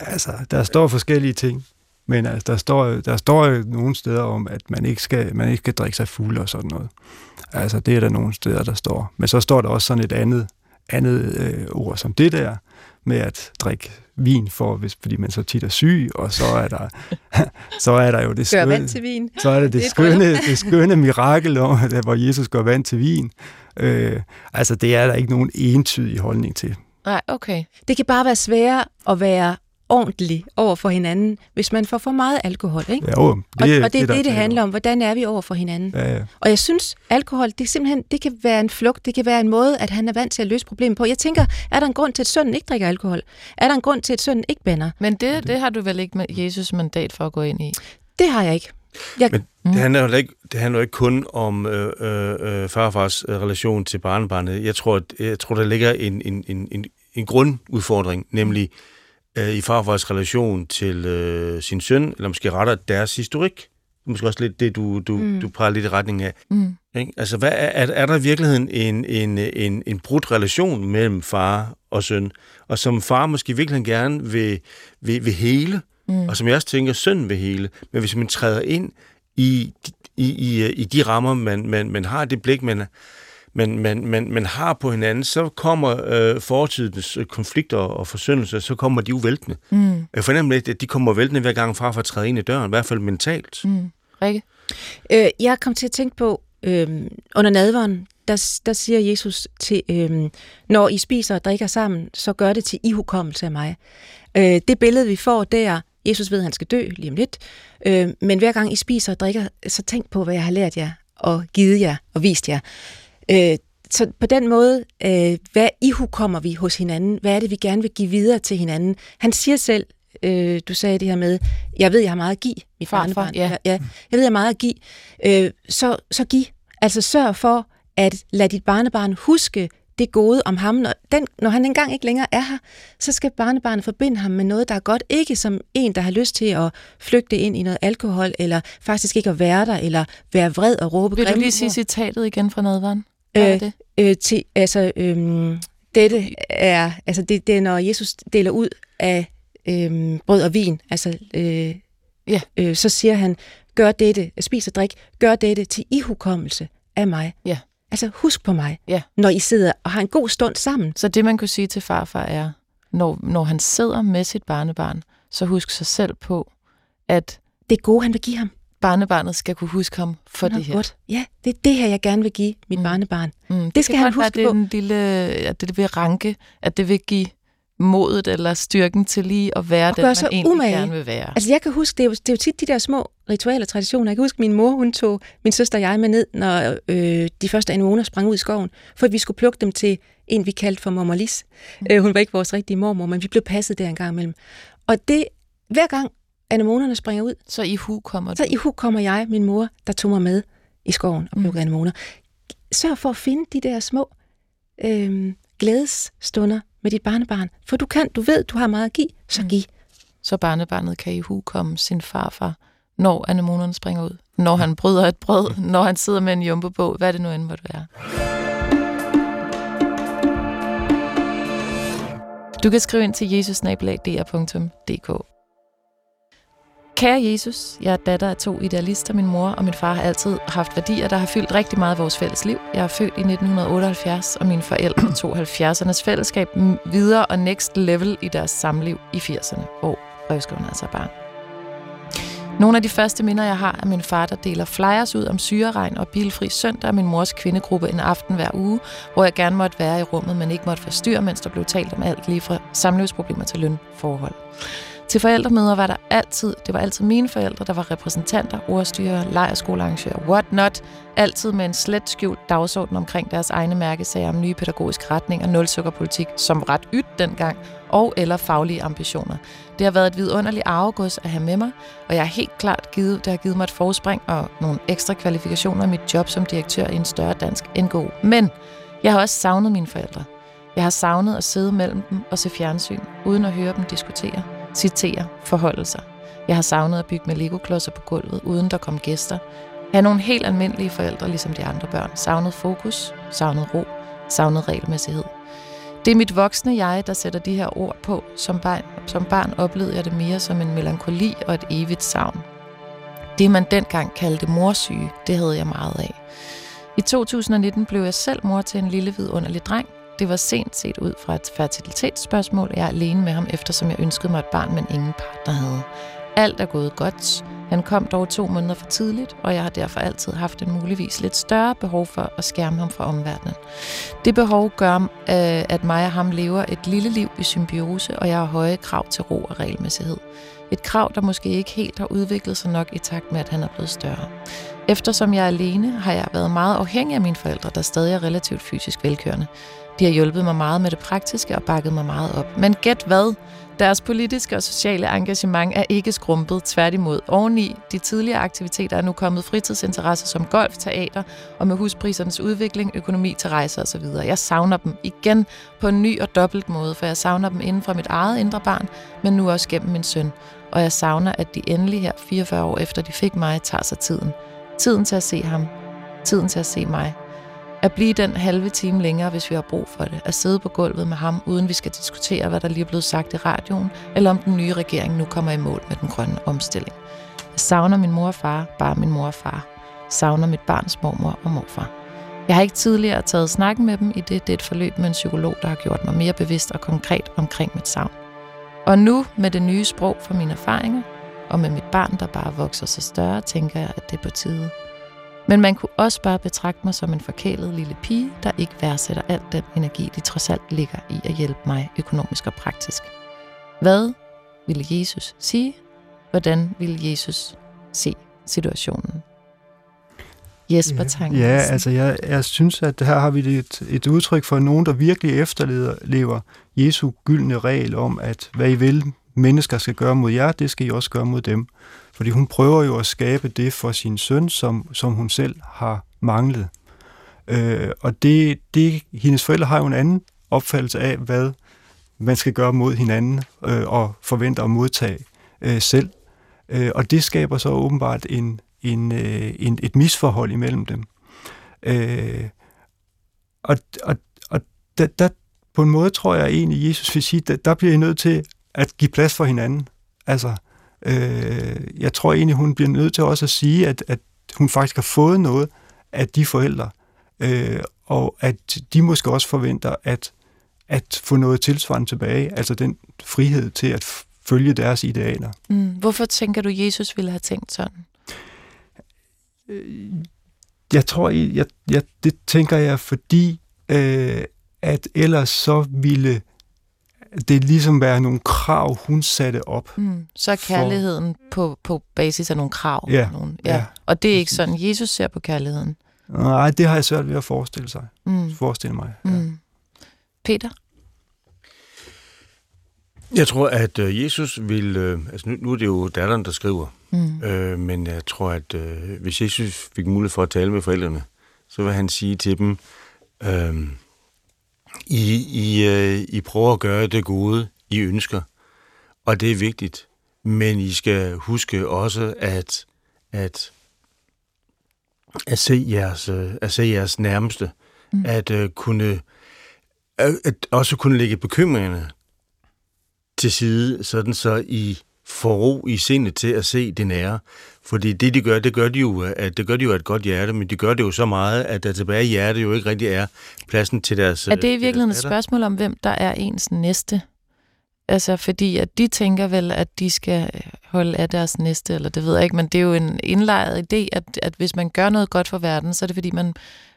[SPEAKER 1] Altså, der står forskellige ting, men altså, der, står, der står jo nogle steder om, at man ikke, skal, man ikke skal drikke sig fuld og sådan noget. Altså, det er der nogle steder, der står. Men så står der også sådan et andet, andet øh, ord som det der, med at drikke vin, for, hvis, fordi man så tit er syg, og så er der, så er der jo det
[SPEAKER 3] skønne, vand til vin.
[SPEAKER 1] Så er det det, det skønne, det skønne mirakel, om, hvor Jesus gør vand til vin. Øh, altså, det er der ikke nogen entydig holdning til.
[SPEAKER 2] Nej, okay.
[SPEAKER 3] Det kan bare være sværere at være ordentlig over for hinanden, hvis man får for meget alkohol. Ikke?
[SPEAKER 1] Ja, jo, det,
[SPEAKER 3] og, og det er det, det, det handler om. Hvordan er vi over for hinanden?
[SPEAKER 1] Ja, ja.
[SPEAKER 3] Og jeg synes, alkohol, det, er simpelthen, det kan være en flugt, det kan være en måde, at han er vant til at løse problemet på. Jeg tænker, er der en grund til, at sønnen ikke drikker alkohol? Er der en grund til, at sønnen ikke bander?
[SPEAKER 2] Men det, det har du vel ikke med Jesus mandat for at gå ind i?
[SPEAKER 3] Det har jeg ikke. Jeg...
[SPEAKER 4] Men det handler jo ikke, det handler ikke kun om øh, øh, øh farfars øh, relation til barnebarnet. Jeg tror, jeg tror der ligger en, en, en, en, en grundudfordring, nemlig øh, i farfars relation til øh, sin søn, eller måske rettere deres historik. Måske også lidt det, du, du, mm. du peger lidt i retning af.
[SPEAKER 2] Mm.
[SPEAKER 4] Ikke? Altså, hvad er, er, er der i virkeligheden en, en, en, en brudt relation mellem far og søn, og som far måske virkelig gerne vil, vil, vil hele, mm. og som jeg også tænker, søn vil hele, men hvis man træder ind i, i, i, i de rammer, man, man, man har, det blik, man, man, man, man, man har på hinanden, så kommer øh, fortidens konflikter og forsyndelser, så kommer de uvæltende.
[SPEAKER 2] Mm.
[SPEAKER 4] Jeg fornemmer lidt, at de kommer væltende hver gang far for at træde ind i døren, i hvert fald mentalt.
[SPEAKER 2] Mm. Rikke?
[SPEAKER 3] Øh, jeg kom til at tænke på, øh, under nadveren, der, der siger Jesus til, øh, når I spiser og drikker sammen, så gør det til ihukommelse af mig. Øh, det billede, vi får der, Jesus ved, at han skal dø lige om lidt, øh, men hver gang I spiser og drikker, så tænk på, hvad jeg har lært jer og givet jer og vist jer. Øh, så på den måde, øh, hvad ihu kommer vi hos hinanden? Hvad er det, vi gerne vil give videre til hinanden? Han siger selv, øh, du sagde det her med, jeg ved, jeg har meget at give, mit
[SPEAKER 2] Farfar,
[SPEAKER 3] barnebarn.
[SPEAKER 2] ja.
[SPEAKER 3] ja. Jeg ved, jeg har meget at give. Øh, så, så giv. Altså sørg for, at lad dit barnebarn huske det gode om ham. Når, den, når han engang ikke længere er her, så skal barnebarnet forbinde ham med noget, der er godt. Ikke som en, der har lyst til at flygte ind i noget alkohol, eller faktisk ikke at være der, eller være vred og råbe
[SPEAKER 2] Vil du lige sige citatet igen fra er
[SPEAKER 3] Øh,
[SPEAKER 2] det?
[SPEAKER 3] øh, til, altså, øhm, dette er, altså det, det er, når Jesus deler ud af øhm, brød og vin, altså, øh,
[SPEAKER 2] Ja.
[SPEAKER 3] øh, så siger han, gør dette, spis og drik, gør dette til ihukommelse af mig.
[SPEAKER 2] Ja.
[SPEAKER 3] Altså, husk på mig,
[SPEAKER 2] Ja.
[SPEAKER 3] når I sidder og har en god stund sammen.
[SPEAKER 2] Så det, man kunne sige til farfar, er, når, når han sidder med sit barnebarn, så husk sig selv på, at
[SPEAKER 3] Det gode, han vil give ham.
[SPEAKER 2] barnebarnet skal kunne huske ham for
[SPEAKER 3] har
[SPEAKER 2] det her.
[SPEAKER 3] Godt. Ja, det er det her, jeg gerne vil give mit
[SPEAKER 2] Mm.
[SPEAKER 3] barnebarn.
[SPEAKER 2] Mm,
[SPEAKER 3] Det skal
[SPEAKER 2] kan
[SPEAKER 3] han
[SPEAKER 2] godt være,
[SPEAKER 3] huske
[SPEAKER 2] at det er
[SPEAKER 3] på.
[SPEAKER 2] en lille, at det vil ranke, at det vil give modet eller styrken til lige at være
[SPEAKER 3] Og
[SPEAKER 2] den, man egentlig
[SPEAKER 3] umage.
[SPEAKER 2] gerne vil være.
[SPEAKER 3] Altså jeg kan huske, det er, jo, det er jo tit de der små ritualer og traditioner. Jeg kan huske, min mor, hun tog min søster og jeg med ned, når øh, de første anemoner sprang ud i skoven, for at vi skulle plukke dem til en, vi kaldte for mormor Lis. Mm. Øh, hun var ikke vores rigtige mormor, men vi blev passet der en gang imellem. Og det, hver gang anemonerne springer ud,
[SPEAKER 2] Så i hu kommer
[SPEAKER 3] så
[SPEAKER 2] du.
[SPEAKER 3] i hu kommer jeg, min mor, der tog mig med i skoven og plukkede mm. anemoner. Sørg for at finde de der små øh, glædesstunder med dit barnebarn. For du kan, du ved, du har meget at give, så
[SPEAKER 2] Mm.
[SPEAKER 3] giv.
[SPEAKER 2] Så barnebarnet kan i hu komme sin farfar, når anemonerne springer ud. Når han bryder et brød, når han sidder med en jumbo hvad det nu end måtte være. Du kan skrive ind til jesusnabelag.dr.dk Kære Jesus, jeg er datter af to idealister. Min mor og min far har altid haft værdier, der har fyldt rigtig meget af vores fælles liv. Jeg er født i 1978, og mine forældre tog 70'ernes fællesskab videre og next level i deres samliv i 80'erne, hvor brevskriven altså er barn. Nogle af de første minder, jeg har, er min far, der deler flyers ud om syreregn og bilfri søndag og min mors kvindegruppe en aften hver uge, hvor jeg gerne måtte være i rummet, men ikke måtte forstyrre, mens der blev talt om alt lige fra samlivsproblemer til lønforhold. Til forældremøder var der altid, det var altid mine forældre, der var repræsentanter, ordstyrer, lejerskolearrangører, what not, altid med en slet skjult dagsorden omkring deres egne mærkesager om nye pædagogiske retninger, nulsukkerpolitik, som ret ydt dengang, og eller faglige ambitioner. Det har været et vidunderligt arvegods at have med mig, og jeg har helt klart givet, det har givet mig et forspring og nogle ekstra kvalifikationer i mit job som direktør i en større dansk NGO. Men jeg har også savnet mine forældre. Jeg har savnet at sidde mellem dem og se fjernsyn, uden at høre dem diskutere, citere, forholde sig. Jeg har savnet at bygge med legoklodser på gulvet, uden der kom gæster. Have nogle helt almindelige forældre, ligesom de andre børn. Savnet fokus, savnet ro, savnet regelmæssighed. Det er mit voksne jeg, der sætter de her ord på. Som barn, som barn oplevede jeg det mere som en melankoli og et evigt savn. Det, man dengang kaldte morsyge, det havde jeg meget af. I 2019 blev jeg selv mor til en lille vidunderlig dreng. Det var sent set ud fra et fertilitetsspørgsmål. Jeg er alene med ham, eftersom jeg ønskede mig et barn, men ingen partner havde. Alt er gået godt. Han kom dog to måneder for tidligt, og jeg har derfor altid haft en muligvis lidt større behov for at skærme ham fra omverdenen. Det behov gør, øh, at mig og ham lever et lille liv i symbiose, og jeg har høje krav til ro og regelmæssighed. Et krav, der måske ikke helt har udviklet sig nok i takt med, at han er blevet større. Eftersom jeg er alene, har jeg været meget afhængig af mine forældre, der stadig er relativt fysisk velkørende. De har hjulpet mig meget med det praktiske og bakket mig meget op. Men gæt hvad? Deres politiske og sociale engagement er ikke skrumpet, tværtimod. Oveni de tidligere aktiviteter er nu kommet fritidsinteresser som golf, teater og med husprisernes udvikling, økonomi til rejser osv. Jeg savner dem igen på en ny og dobbelt måde, for jeg savner dem inden for mit eget indre barn, men nu også gennem min søn. Og jeg savner, at de endelig her 44 år efter de fik mig, tager sig tiden. Tiden til at se ham. Tiden til at se mig. At blive den halve time længere, hvis vi har brug for det. At sidde på gulvet med ham, uden vi skal diskutere, hvad der lige er blevet sagt i radioen, eller om den nye regering nu kommer i mål med den grønne omstilling. Jeg savner min mor og far, bare min mor og far. Jeg savner mit barns mormor og morfar. Jeg har ikke tidligere taget snakken med dem i det. Det er et forløb med en psykolog, der har gjort mig mere bevidst og konkret omkring mit savn. Og nu med det nye sprog fra mine erfaringer, og med mit barn, der bare vokser sig større, tænker jeg, at det er på tide. Men man kunne også bare betragte mig som en forkælet lille pige, der ikke værdsætter alt den energi, de trods alt ligger i at hjælpe mig økonomisk og praktisk. Hvad ville Jesus sige? Hvordan ville Jesus se situationen? Jesper Tang.
[SPEAKER 1] Ja, altså jeg, jeg synes, at her har vi et, et udtryk for nogen, der virkelig efterlever Jesu gyldne regel om, at hvad I vil, mennesker skal gøre mod jer, det skal I også gøre mod dem. Fordi hun prøver jo at skabe det for sin søn, som, som hun selv har manglet. Øh, og det, det, hendes forældre har jo en anden opfattelse af, hvad man skal gøre mod hinanden øh, og forventer at modtage øh, selv. Øh, og det skaber så åbenbart en, en, øh, en, et misforhold imellem dem. Øh, og og, og der, der, på en måde tror jeg egentlig, Jesus vil sige, der, der bliver I nødt til at give plads for hinanden. Altså, øh, jeg tror egentlig, hun bliver nødt til også at sige, at, at hun faktisk har fået noget af de forældre, øh, og at de måske også forventer at, at få noget tilsvarende tilbage, altså den frihed til at følge deres idealer.
[SPEAKER 2] Mm. Hvorfor tænker du, Jesus ville have tænkt sådan?
[SPEAKER 1] Øh, jeg tror, jeg, jeg, det tænker jeg, fordi øh, at ellers så ville det ligesom være nogle krav, hun satte op.
[SPEAKER 2] Mm. Så er kærligheden for... på, på basis af nogle krav.
[SPEAKER 1] Ja,
[SPEAKER 2] nogle, ja. ja. Og det er ikke sådan, Jesus ser på kærligheden?
[SPEAKER 1] Nej, det har jeg svært ved at forestille sig. Mm. Forestille mig. Ja. Mm.
[SPEAKER 2] Peter?
[SPEAKER 4] Jeg tror, at øh, Jesus vil... Øh, altså nu, nu er det jo datteren, der skriver. Mm. Øh, men jeg tror, at øh, hvis Jesus fik mulighed for at tale med forældrene, så vil han sige til dem... Øh, i, I, øh, I prøver at gøre det gode, I ønsker, og det er vigtigt. Men I skal huske også, at, at, at, se, jeres, øh, at se jeres nærmeste, mm. at uh, kunne at også kunne lægge bekymringerne til side, sådan så I får ro i sindet til at se det nære. Fordi det, de gør, det gør de jo, at det gør de jo af et godt hjerte, men de gør det jo så meget, at der tilbage i hjertet jo ikke rigtig er pladsen til deres
[SPEAKER 2] Er det i virkeligheden et spørgsmål om, hvem der er ens næste? Altså, fordi at de tænker vel, at de skal holde af deres næste, eller det ved jeg ikke, men det er jo en indlejret idé, at, at hvis man gør noget godt for verden, så er det fordi, man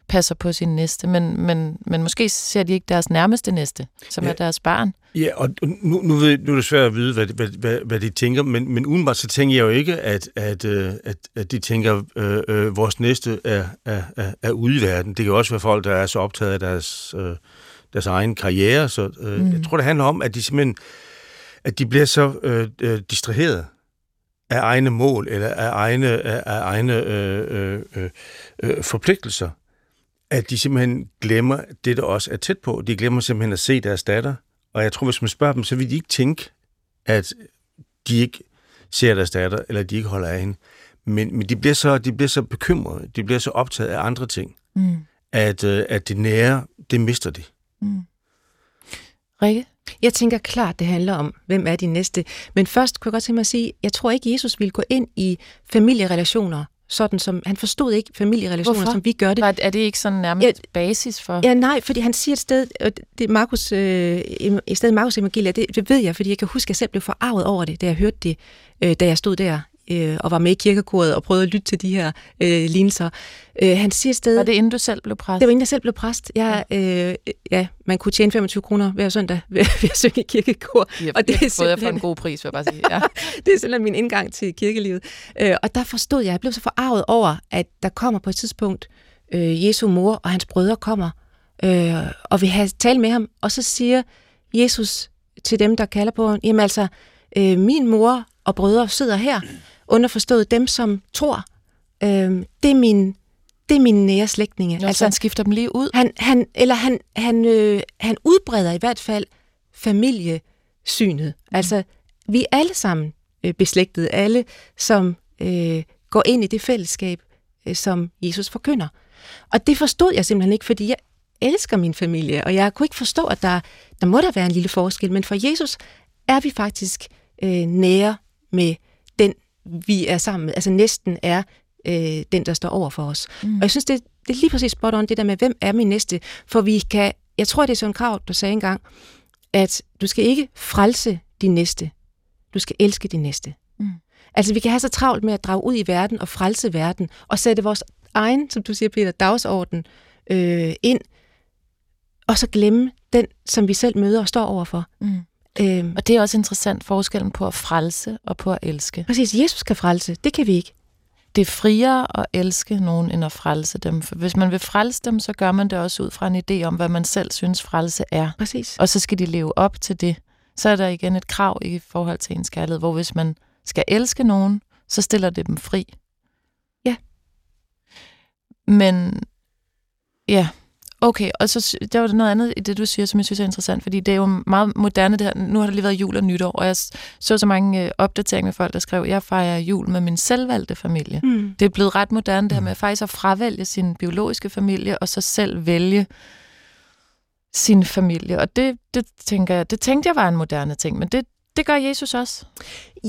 [SPEAKER 2] passer på sin næste, men, men, men måske ser de ikke deres nærmeste næste, som ja. er deres barn.
[SPEAKER 4] Ja, og nu, nu, ved, nu er det svært at vide, hvad, hvad, hvad, hvad de tænker, men, men udenbart så tænker jeg jo ikke, at, at, øh, at, at de tænker, øh, øh, vores næste er, er, er, er ude i verden. Det kan også være folk, der er så optaget af deres, øh, deres egen karriere. Så øh, mm. jeg tror, det handler om, at de simpelthen at de bliver så øh, øh, distraheret af egne mål eller af egne, af, af egne øh, øh, øh, forpligtelser at de simpelthen glemmer det, der også er tæt på. De glemmer simpelthen at se deres datter. Og jeg tror, hvis man spørger dem, så vil de ikke tænke, at de ikke ser deres datter, eller de ikke holder af hende. Men, men de, bliver så, de bliver så bekymrede, de bliver så optaget af andre ting, mm. at, øh, at det nære, det mister de. Mm.
[SPEAKER 3] Rikke? Jeg tænker klart, det handler om, hvem er de næste. Men først kunne jeg godt tænke mig at sige, jeg tror ikke, Jesus ville gå ind i familierelationer sådan som, han forstod ikke familierelationer, Hvorfor? som vi gør det.
[SPEAKER 2] Var, er det ikke sådan nærmest ja, basis for?
[SPEAKER 3] Ja, nej, fordi han siger et sted, det Markus, øh, i stedet Markus evangeliet, det, det ved jeg, fordi jeg kan huske, at jeg selv blev forarvet over det, da jeg hørte det, øh, da jeg stod der øh, og var med i kirkekoret og prøvede at lytte til de her øh, lignelser. Øh, han siger sted...
[SPEAKER 2] Var det inden du selv blev præst?
[SPEAKER 3] Det var inden jeg selv blev præst. Jeg, øh, ja, man kunne tjene 25 kroner hver søndag ved, ved at synge i kirkekor.
[SPEAKER 2] Ja, og det er simpelthen... for en god pris, vil jeg bare sige. Ja.
[SPEAKER 3] det er simpelthen min indgang til kirkelivet. Øh, og der forstod jeg, jeg blev så forarvet over, at der kommer på et tidspunkt øh, Jesu mor og hans brødre kommer øh, og vil have tale med ham, og så siger Jesus til dem, der kalder på ham, jamen altså, øh, min mor og brødre sidder her, underforstået dem, som tror. Øh, det er min det er mine nære slægtninge.
[SPEAKER 2] Nå, altså, han skifter dem lige ud?
[SPEAKER 3] Han, han, eller han, han, øh, han udbreder i hvert fald familiesynet. Mm. Altså, vi er alle sammen øh, beslægtede, alle som øh, går ind i det fællesskab, øh, som Jesus forkynder. Og det forstod jeg simpelthen ikke, fordi jeg elsker min familie, og jeg kunne ikke forstå, at der, der må der være en lille forskel, men for Jesus er vi faktisk øh, nære med den, vi er sammen med. Altså næsten er øh, den, der står over for os. Mm. Og jeg synes, det, det er lige præcis spot on, det der med, hvem er min næste? For vi kan, jeg tror, det er sådan krav, der sagde engang, at du skal ikke frelse din næste, du skal elske din næste. Mm. Altså, vi kan have så travlt med at drage ud i verden og frelse verden, og sætte vores egen, som du siger, Peter, dagsorden øh, ind, og så glemme den, som vi selv møder og står overfor. Mm.
[SPEAKER 2] Øhm, og det er også interessant, forskellen på at frelse og på at elske.
[SPEAKER 3] Præcis, Jesus kan frelse, det kan vi ikke.
[SPEAKER 2] Det er friere at elske nogen, end at frelse dem. For hvis man vil frelse dem, så gør man det også ud fra en idé om, hvad man selv synes frelse er.
[SPEAKER 3] Præcis.
[SPEAKER 2] Og så skal de leve op til det. Så er der igen et krav i forhold til ens kærlighed, hvor hvis man skal elske nogen, så stiller det dem fri.
[SPEAKER 3] Ja.
[SPEAKER 2] Men ja, Okay, og så der var der noget andet i det, du siger, som jeg synes er interessant, fordi det er jo meget moderne det her. Nu har der lige været jul og nytår, og jeg så så mange øh, opdateringer med folk, der skrev, jeg fejrer jul med min selvvalgte familie. Mm. Det er blevet ret moderne det her med at faktisk at fravælge sin biologiske familie, og så selv vælge sin familie. Og det, det, tænker jeg, det tænkte jeg var en moderne ting, men det, det gør Jesus også.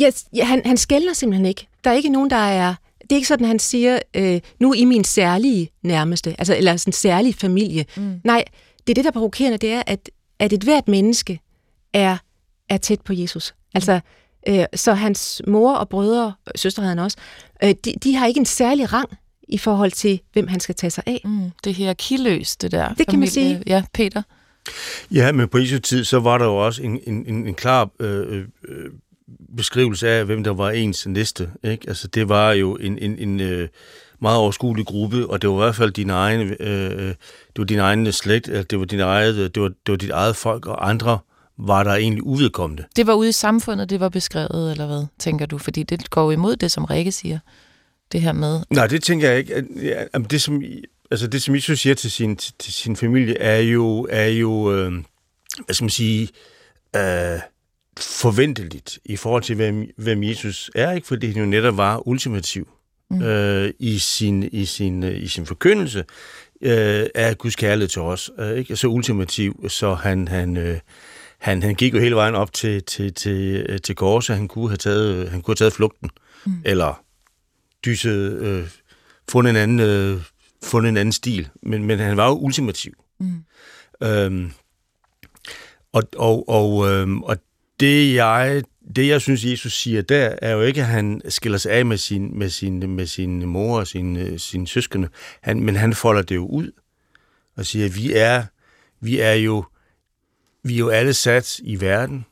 [SPEAKER 3] Yes, ja, han, han skældner simpelthen ikke. Der er ikke nogen, der er det er ikke sådan, han siger, øh, nu i min særlige nærmeste, altså, eller sådan særlige familie. Mm. Nej, det er det, der er provokerende, det er, at, at et hvert menneske er, er tæt på Jesus. Mm. Altså, øh, så hans mor og brødre, søstre havde han også, øh, de, de har ikke en særlig rang i forhold til, hvem han skal tage sig af.
[SPEAKER 2] Mm, det er hierarkiløst, det der.
[SPEAKER 3] Det kan man sige.
[SPEAKER 2] Ja, Peter?
[SPEAKER 4] Ja, men på Jesu tid, så var der jo også en, en, en, en klar øh, øh, beskrivelse af, hvem der var ens næste. Ikke? Altså, det var jo en, en, en øh, meget overskuelig gruppe, og det var i hvert fald din egen, øh, det var din egen slægt, det var, din eget, det, var, det var dit eget folk, og andre var der egentlig uvedkommende.
[SPEAKER 2] Det var ude i samfundet, det var beskrevet, eller hvad, tænker du? Fordi det går imod det, som Rikke siger, det her med...
[SPEAKER 4] Nej, det tænker jeg ikke. Ja, det, som, altså det, som Jesus siger til sin, til, til sin familie, er jo, er jo øh, hvad skal man sige, øh, forventeligt i forhold til, hvem, hvem Jesus er, ikke? fordi han jo netop var ultimativ mm. øh, i, sin, i, sin, øh, i sin forkyndelse øh, af Guds kærlighed til os. Øh, ikke? Så ultimativ, så han, han, øh, han, han gik jo hele vejen op til, til, til, øh, til korset. Han kunne have taget, han kunne have taget flugten, mm. eller dyset, øh, fundet, en anden, øh, fundet en anden stil, men, men han var jo ultimativ. Mm. Øhm, og, og, og, øhm, og det jeg, det, jeg synes, Jesus siger der, er jo ikke, at han skiller sig af med sin, med sin, med sin mor og sin, sin søskende, han, men han folder det jo ud og siger, at vi er, vi er jo vi er jo alle sat i verden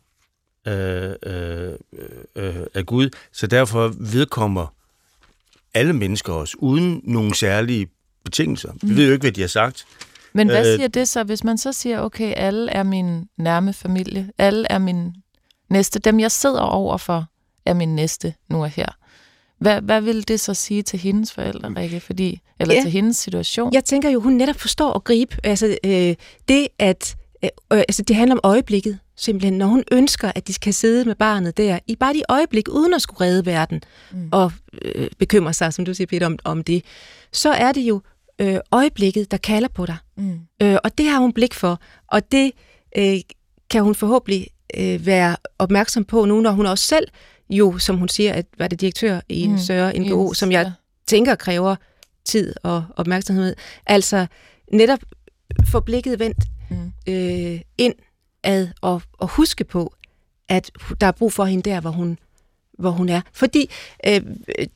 [SPEAKER 4] øh, øh, øh, af Gud, så derfor vedkommer alle mennesker os, uden nogle særlige betingelser. Vi mm. ved jo ikke, hvad de har sagt.
[SPEAKER 2] Men hvad øh, siger det så, hvis man så siger, okay, alle er min nærme familie, alle er min næste, dem jeg sidder over for, er min næste nu og her. Hvad, hvad vil det så sige til hendes forældre, Rikke? Fordi, eller ja. til hendes situation?
[SPEAKER 3] Jeg tænker jo, hun netop forstår at gribe. Altså, øh, det, at, øh, øh, altså, det handler om øjeblikket, simpelthen. Når hun ønsker, at de skal sidde med barnet der, i bare de øjeblik, uden at skulle redde verden, mm. og øh, bekymre sig, som du siger, Peter, om, om det, så er det jo øh, øjeblikket, der kalder på dig. Mm. Øh, og det har hun blik for, og det øh, kan hun forhåbentlig øh, være opmærksom på nu, når hun også selv jo, som hun siger, at var det direktør i en mm. større NGO, yes, som jeg ja. tænker kræver tid og opmærksomhed. Altså netop få blikket vendt mm. øh, ind ad og, og huske på, at der er brug for hende der, hvor hun, hvor hun er. Fordi øh,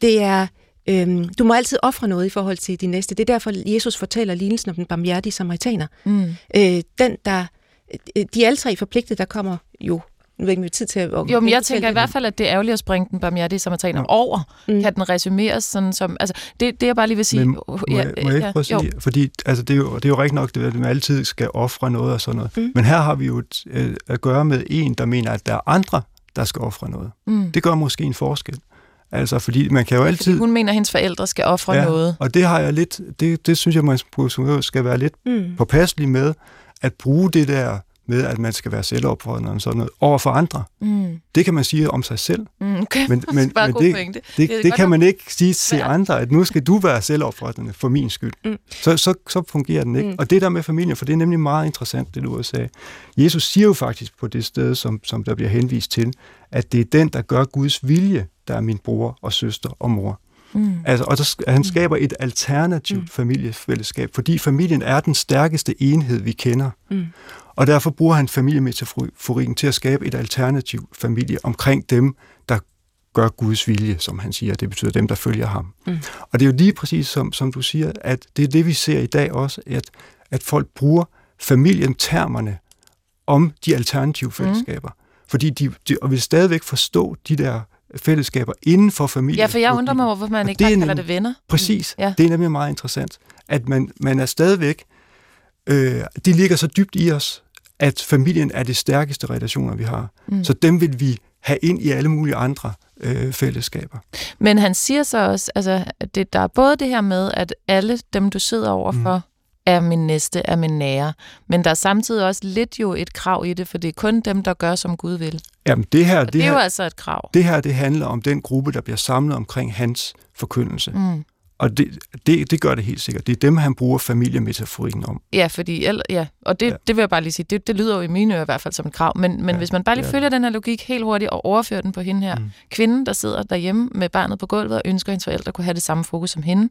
[SPEAKER 3] det er, øh, du må altid ofre noget i forhold til de næste. Det er derfor, Jesus fortæller lignelsen om den barmhjertige samaritaner. Mm. Øh, den, der Øh, de er alle tre forpligtet, der kommer jo ved ikke, om vi har tid til at...
[SPEAKER 2] Jo, men jeg tænker i hvert fald, at det er ærgerligt at springe den barmhjertige samaritan over. Mm. Kan den resumeres sådan som... Altså, det, det jeg bare lige vil sige... Men,
[SPEAKER 1] må, ja, jeg, må jeg ikke prøve at sige... Jo. Fordi altså, det, er jo, det er jo rigtig nok, at man altid skal ofre noget og sådan noget. Mm. Men her har vi jo et, øh, at gøre med en, der mener, at der er andre, der skal ofre noget. Mm. Det gør måske en forskel. Altså, fordi man kan jo altid... Fordi
[SPEAKER 2] hun mener, at hendes forældre skal ofre ja, noget.
[SPEAKER 1] og det har jeg lidt... Det, det synes jeg, man skal være lidt mm. påpasselig med, at bruge det der med, at man skal være selvopfordrende og sådan noget, over for andre. Mm. Det kan man sige om sig selv.
[SPEAKER 2] Mm, okay.
[SPEAKER 1] Men, men, men det, det, det, det kan man ikke sige til andre, at nu skal du være selvopfordrende for min skyld. Mm. Så, så, så fungerer den ikke. Mm. Og det der med familien, for det er nemlig meget interessant, det du sagde. Jesus siger jo faktisk på det sted, som, som der bliver henvist til, at det er den, der gør Guds vilje, der er min bror og søster og mor. Mm. Altså, og der, han mm. skaber et alternativt mm. familiefællesskab, fordi familien er den stærkeste enhed, vi kender. Mm. Og derfor bruger han familiemetaforikken til at skabe et alternativ familie omkring dem, der gør Guds vilje, som han siger. Det betyder dem, der følger ham. Mm. Og det er jo lige præcis som, som du siger, at det er det, vi ser i dag også, at, at folk bruger familien-termerne om de alternative mm. fællesskaber. Mm. Fordi de, de og vil stadigvæk forstå de der fællesskaber inden for familien.
[SPEAKER 2] Ja, for jeg undrer mig, hvorfor man ikke bare kalder det venner.
[SPEAKER 1] Præcis. Mm. Ja. Det er nemlig meget interessant, at man, man er stadigvæk... Øh, de ligger så dybt i os, at familien er det stærkeste relationer, vi har. Mm. Så dem vil vi have ind i alle mulige andre øh, fællesskaber.
[SPEAKER 2] Men han siger så også, altså, det, der er både det her med, at alle dem, du sidder overfor, mm. Er min næste, er min nære. Men der er samtidig også lidt jo et krav i det, for det er kun dem, der gør, som Gud vil.
[SPEAKER 1] Jamen, det her...
[SPEAKER 2] det, det er her, jo altså et krav.
[SPEAKER 1] Det her, det handler om den gruppe, der bliver samlet omkring hans forkyndelse. Mm. Og det, det, det gør det helt sikkert. Det er dem, han bruger familiemetaforikken om.
[SPEAKER 2] Ja, fordi, ja, og det, ja. det vil jeg bare lige sige, det, det lyder jo i mine ører i hvert fald som et krav, men, men ja, hvis man bare lige følger den her logik helt hurtigt og overfører den på hende her, mm. kvinden, der sidder derhjemme med barnet på gulvet og ønsker, at hendes forældre kunne have det samme fokus som hende,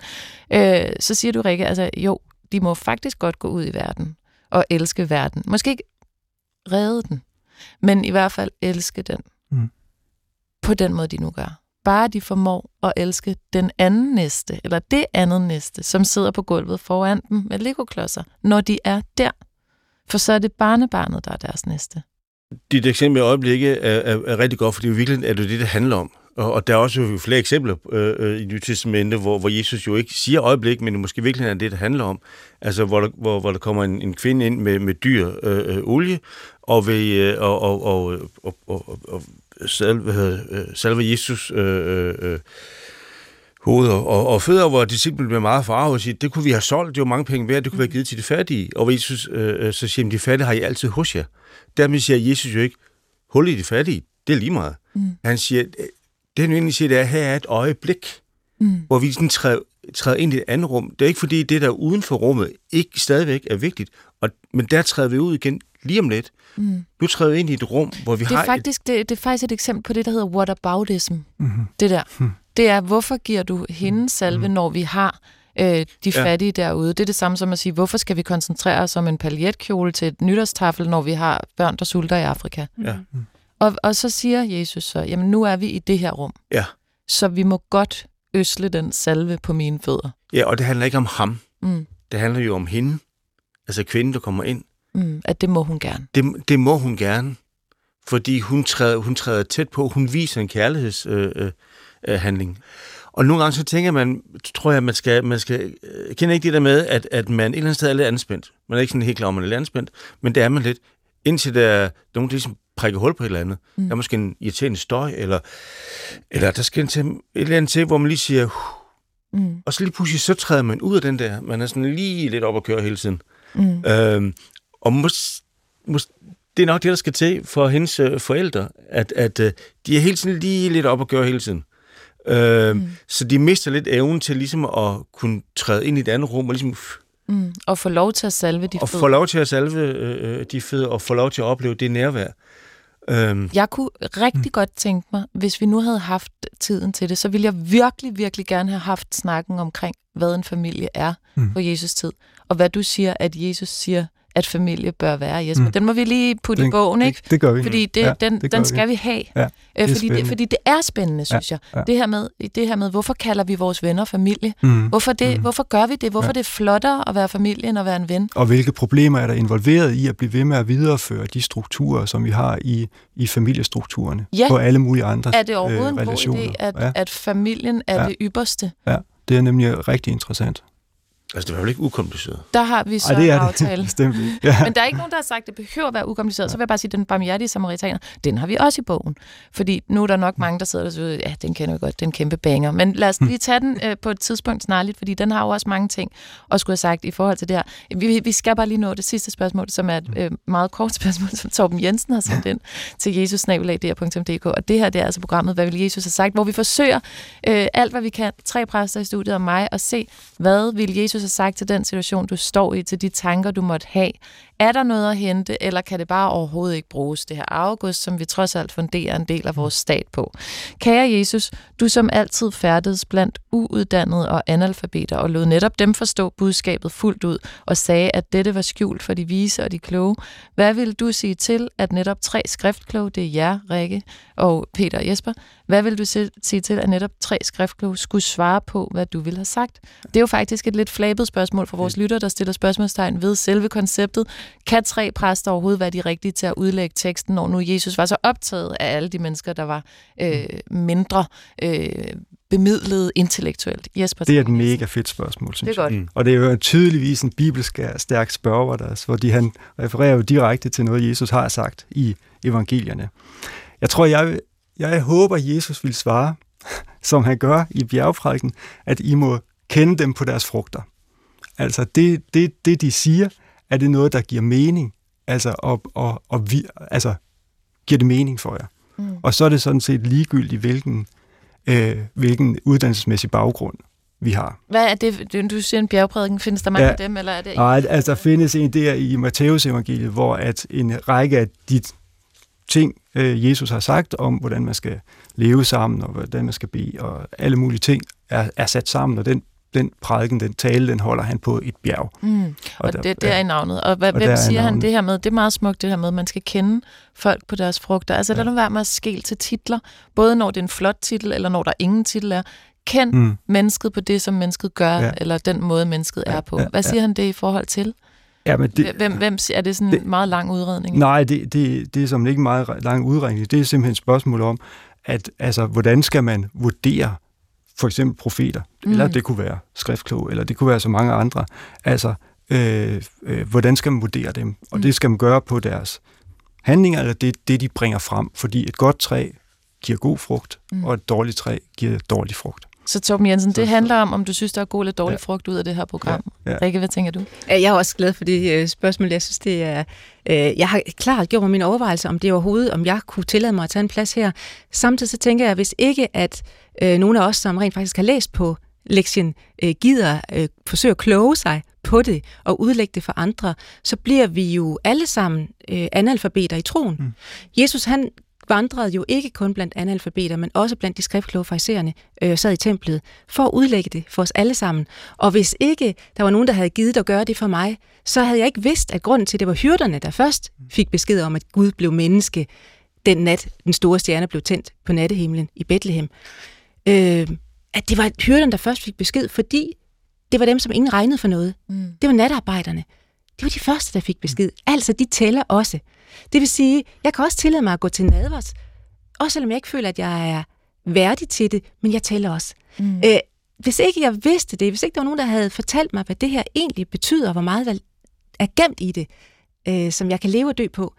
[SPEAKER 2] øh, så siger du, Rikke, altså jo, de må faktisk godt gå ud i verden og elske verden. Måske ikke redde den, men i hvert fald elske den. Mm. På den måde, de nu gør bare de formår at elske den anden næste, eller det andet næste, som sidder på gulvet foran dem med legoklodser, når de er der. For så er det barnebarnet, der er deres næste.
[SPEAKER 4] Dit eksempel i øjeblikket er, er, er rigtig godt, fordi i virkeligheden er det det, det handler om. Og, og der er også flere eksempler øh, øh, i Nye Testamentet, hvor, hvor Jesus jo ikke siger øjeblik, men måske virkelig er det, det handler om. Altså, hvor der, hvor, hvor der kommer en, en kvinde ind med, med dyr øh, øh, olie, og, ved, øh, og, og, og, og, og, og salve, øh, salve Jesus øh, øh, øh, hoveder og, og fødder, hvor disciplene bliver meget farvet og siger, det kunne vi have solgt, det var mange penge værd, det kunne være givet til de fattige. Og hvor Jesus øh, så siger, de fattige har I altid hos jer. Dermed siger Jesus jo ikke, hul i de fattige, det er lige meget. Mm. Han siger, det han egentlig siger, det er, her er et øjeblik, mm. hvor vi sådan træder, træder ind i et andet rum. Det er ikke fordi, det der uden for rummet ikke stadigvæk er vigtigt, og, men der træder vi ud igen lige om lidt. Mm. Nu træder vi ind i et rum, hvor vi
[SPEAKER 2] det er
[SPEAKER 4] har...
[SPEAKER 2] Faktisk,
[SPEAKER 4] et...
[SPEAKER 2] det, det er faktisk et eksempel på det, der hedder whataboutism. Mm-hmm. Det der. Mm. Det er, hvorfor giver du hende mm. salve, mm. når vi har øh, de fattige ja. derude? Det er det samme som at sige, hvorfor skal vi koncentrere os om en paljetkjole til et nytårstafel, når vi har børn, der sulter i Afrika? Ja. Mm. Og, og så siger Jesus så, jamen nu er vi i det her rum. Ja. Så vi må godt øsle den salve på mine fødder.
[SPEAKER 4] Ja, og det handler ikke om ham. Mm. Det handler jo om hende. Altså kvinden, der kommer ind.
[SPEAKER 2] Mm, at det må hun gerne.
[SPEAKER 4] Det, det må hun gerne, fordi hun træder, hun træder tæt på, hun viser en kærlighedshandling. Øh, øh, handling. og nogle gange så tænker man, tror jeg, man skal, man skal øh, kende ikke det der med, at, at man et eller andet sted er lidt anspændt. Man er ikke sådan helt klar, om man er lidt anspændt, men det er man lidt, indtil der er nogen, der ligesom prikker hul på et eller andet. Mm. Der er måske en irriterende støj, eller, eller der skal til, et eller andet til, hvor man lige siger, mm. og så lige pludselig så træder man ud af den der. Man er sådan lige lidt op at køre hele tiden. Mm. Øhm, og mås, mås, det er nok det, der skal til for hendes øh, forældre, at, at øh, de er hele tiden lige lidt op at gøre hele tiden. Øh, mm. Så de mister lidt evnen til ligesom at kunne træde ind i et andet rum og ligesom...
[SPEAKER 2] Mm. Og få lov til at salve de
[SPEAKER 4] Og få lov til at salve øh, øh, de fødder, og få lov til at opleve det nærvær.
[SPEAKER 2] Øhm. Jeg kunne rigtig mm. godt tænke mig, hvis vi nu havde haft tiden til det, så ville jeg virkelig, virkelig gerne have haft snakken omkring, hvad en familie er mm. på Jesus tid. Og hvad du siger, at Jesus siger, at familie bør være, Jesper. Mm. Den må vi lige putte den, i bogen, ikke?
[SPEAKER 1] Det, det gør vi.
[SPEAKER 2] Fordi det,
[SPEAKER 1] Ja,
[SPEAKER 2] ja, den,
[SPEAKER 1] det
[SPEAKER 2] den
[SPEAKER 1] vi.
[SPEAKER 2] skal vi have.
[SPEAKER 1] Ja,
[SPEAKER 2] Øh,
[SPEAKER 1] er
[SPEAKER 2] fordi, det, fordi det er spændende, synes jeg.
[SPEAKER 1] ja.
[SPEAKER 2] Det, her med, det her med, hvorfor kalder vi vores venner familie?
[SPEAKER 1] Mm.
[SPEAKER 2] Hvorfor, det,
[SPEAKER 1] Mm.
[SPEAKER 2] hvorfor gør vi det? Hvorfor
[SPEAKER 1] Ja.
[SPEAKER 2] ja. det er flottere at være familie, end at være en ven?
[SPEAKER 1] Og hvilke problemer er der involveret i at blive ved med at videreføre de strukturer, som vi har i, i familiestrukturerne
[SPEAKER 2] Ja.
[SPEAKER 1] på alle mulige andre
[SPEAKER 2] Er det overhovedet
[SPEAKER 1] øh,
[SPEAKER 2] en god idé, at,
[SPEAKER 1] ja,
[SPEAKER 2] at familien er
[SPEAKER 1] Ja.
[SPEAKER 2] det ypperste?
[SPEAKER 1] ja, det er nemlig rigtig interessant.
[SPEAKER 4] Altså, det var vel ikke ukompliceret.
[SPEAKER 2] Der har vi så
[SPEAKER 1] Ej, det
[SPEAKER 2] en
[SPEAKER 1] er det
[SPEAKER 2] aftale.
[SPEAKER 1] bestemt ikke. Ja.
[SPEAKER 2] Men der er ikke nogen, der har sagt, at det behøver at være ukompliceret. Så vil jeg bare sige, at den barmhjertige samaritaner, den har vi også i bogen. Fordi nu er der nok mange, der sidder og siger, ja, den kender vi godt, det er en kæmpe banger. Men lad os lige tage den øh, på et tidspunkt snarligt, fordi den har jo også mange ting at skulle have sagt i forhold til det her. Vi, vi skal bare lige nå det sidste spørgsmål, som er et øh, meget kort spørgsmål, som Torben Jensen har sendt ind til jesusnabelag.dk. Og det her, det er altså programmet, hvad vil Jesus have sagt, hvor vi forsøger øh, alt, hvad vi kan, tre præster i studiet og mig, at se, hvad vil Jesus have sagt til den situation, du står i, til de tanker, du måtte have. Er der noget at hente, eller kan det bare overhovedet ikke bruges, det her august, som vi trods alt funderer en del af vores stat på? Kære Jesus, du som altid færdedes blandt uuddannede og analfabeter, og lod netop dem forstå budskabet fuldt ud, og sagde, at dette var skjult for de vise og de kloge. Hvad vil du sige til, at netop tre skriftkloge, det er jer, Rikke og Peter og Jesper, hvad vil du sige til, at netop tre skriftkloge skulle svare på, hvad du ville have sagt? Det er jo faktisk et lidt flabet spørgsmål for vores lytter, der stiller spørgsmålstegn ved selve konceptet. Kan tre præster overhovedet være de rigtige til at udlægge teksten, når nu Jesus var så optaget af alle de mennesker, der var øh, mindre øh, bemidlet intellektuelt? Jesper,
[SPEAKER 1] Det er et mega fedt spørgsmål,
[SPEAKER 2] Det
[SPEAKER 1] synes
[SPEAKER 2] er
[SPEAKER 1] jeg.
[SPEAKER 2] godt.
[SPEAKER 4] Mm.
[SPEAKER 1] Og det er jo tydeligvis en bibelsk stærk spørger, der, fordi han refererer jo direkte til noget, Jesus har sagt i evangelierne. Jeg tror, jeg, jeg håber, Jesus vil svare, som han gør i bjergprædiken, at I må kende dem på deres frugter. Altså det, det, det de siger, er det noget, der giver mening. Altså, og, og, og vi, altså giver det mening for jer.
[SPEAKER 2] Mm.
[SPEAKER 1] Og så er det sådan set ligegyldigt, hvilken, øh, hvilken uddannelsesmæssig baggrund vi har.
[SPEAKER 2] Hvad er det, du- siger en bjergprædiken, findes der mange
[SPEAKER 1] Ja.
[SPEAKER 2] af dem, eller er det
[SPEAKER 1] Nej, altså der findes en der i Matteus evangeliet, hvor at en række af de ting, øh, Jesus har sagt om, hvordan man skal leve sammen, og hvordan man skal bede, og alle mulige ting, er, er sat sammen, og den, den prædiken, den tale, den holder han på et bjerg.
[SPEAKER 2] Mm. Og,
[SPEAKER 1] der-
[SPEAKER 2] og det, det er i navnet. Og, hvad,
[SPEAKER 1] Og
[SPEAKER 2] hvem
[SPEAKER 1] der er
[SPEAKER 2] siger han det her med? Det er meget smukt det her med, at man skal kende folk på deres frugter. Altså
[SPEAKER 1] Ja.
[SPEAKER 2] lad nu være med at skele til titler, både når det er en flot titel, eller når der ingen titel er. Kend mm. Mennesket på det, som mennesket gør,
[SPEAKER 1] Ja.
[SPEAKER 2] ja. eller den måde, mennesket
[SPEAKER 1] Ja,
[SPEAKER 2] er på.
[SPEAKER 1] ja,
[SPEAKER 2] Hvad
[SPEAKER 1] ja.
[SPEAKER 2] siger han det i forhold til?
[SPEAKER 1] Ja, men det,
[SPEAKER 2] Hvem, hvem, er det sådan en meget lang udredning?
[SPEAKER 1] Nej, det, det, det er som ikke meget lang udregning. Det er simpelthen et spørgsmål om, at altså, hvordan skal man vurdere for eksempel profeter, mm. eller det kunne være skriftkloge, eller det kunne være så mange andre. Altså, øh, øh, hvordan skal man vurdere dem? Og
[SPEAKER 2] Mm.
[SPEAKER 1] det skal man gøre på deres handlinger, eller det, det de bringer frem. Fordi et godt træ giver god frugt,
[SPEAKER 2] mm.
[SPEAKER 1] og et dårligt træ giver dårlig frugt.
[SPEAKER 2] Så Torben Jensen, det handler om, om du synes, der er god eller dårlig
[SPEAKER 1] Ja.
[SPEAKER 2] frugt ud af det her program.
[SPEAKER 1] Ja, ja.
[SPEAKER 2] Rikke, hvad tænker du?
[SPEAKER 3] Jeg er også glad for det øh, spørgsmål. Jeg synes, det er... Øh, jeg har klart gjort mig mine overvejelser om det overhovedet, om jeg kunne tillade mig at tage en plads her. Samtidig så tænker jeg, hvis ikke at øh, nogle af os, som rent faktisk har læst på lektien, øh, gider øh, forsøge at kloge sig på det og udlægge det for andre, så bliver vi jo alle sammen øh, analfabeter i troen. Mm. Jesus, han vandrede jo ikke kun blandt analfabeter, men også blandt de skriftkloge farisæerne, øh, sad i templet, for at udlægge det for os alle sammen. Og hvis ikke der var nogen, der havde givet at gøre det for mig, så havde jeg ikke vidst, at grunden til, at det var hyrderne, der først fik besked om, at Gud blev menneske, den nat, den store stjerne blev tændt på nattehimlen i Bethlehem. Øh, at det var hyrderne, der først fik besked, fordi det var dem, som ingen regnede for noget.
[SPEAKER 2] Mm.
[SPEAKER 3] Det var natarbejderne. Det var de første, der fik besked. Altså, de tæller også. Det vil sige, jeg kan også tillade mig at gå til nadvers, også selvom jeg ikke føler, at jeg er værdig til det, men jeg tæller også.
[SPEAKER 2] Mm.
[SPEAKER 3] Øh, hvis ikke jeg vidste det, hvis ikke der var nogen, der havde fortalt mig, hvad det her egentlig betyder, og hvor meget der er gemt i det, øh, som jeg kan leve og dø på,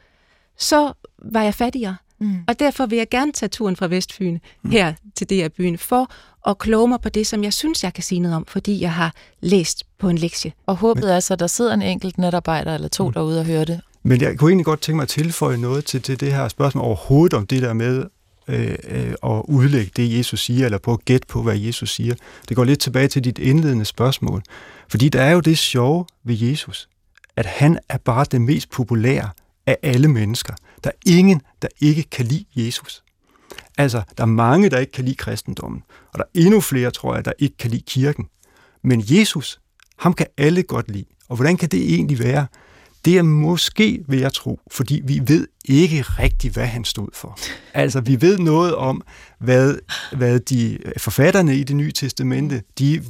[SPEAKER 3] så var jeg fattigere.
[SPEAKER 2] Mm.
[SPEAKER 3] Og derfor vil jeg gerne tage turen fra Vestfyn her til det her byen, for at kloge mig på det, som jeg synes, jeg kan sige noget om, fordi jeg har læst på en lektie.
[SPEAKER 2] Og håbet er så, at der sidder en enkelt netarbejder eller
[SPEAKER 1] Mm.
[SPEAKER 2] to derude og hører det.
[SPEAKER 1] Men jeg kunne egentlig godt tænke mig at tilføje noget til, til det her spørgsmål overhovedet om det der med øh, øh, at udlægge det, Jesus siger, eller på at gætte på, hvad Jesus siger. Det går lidt tilbage til dit indledende spørgsmål. Fordi der er jo det sjove ved Jesus, at han er bare den mest populære af alle mennesker. Der er ingen, der ikke kan lide Jesus. Altså, der er mange, der ikke kan lide kristendommen, og der er endnu flere, tror jeg, der ikke kan lide kirken. Men Jesus, ham kan alle godt lide. Og hvordan kan det egentlig være? Det er måske, vil jeg tro, fordi vi ved ikke rigtigt, hvad han stod for. Altså, vi ved noget om, hvad, hvad de forfatterne i det nye testamente, de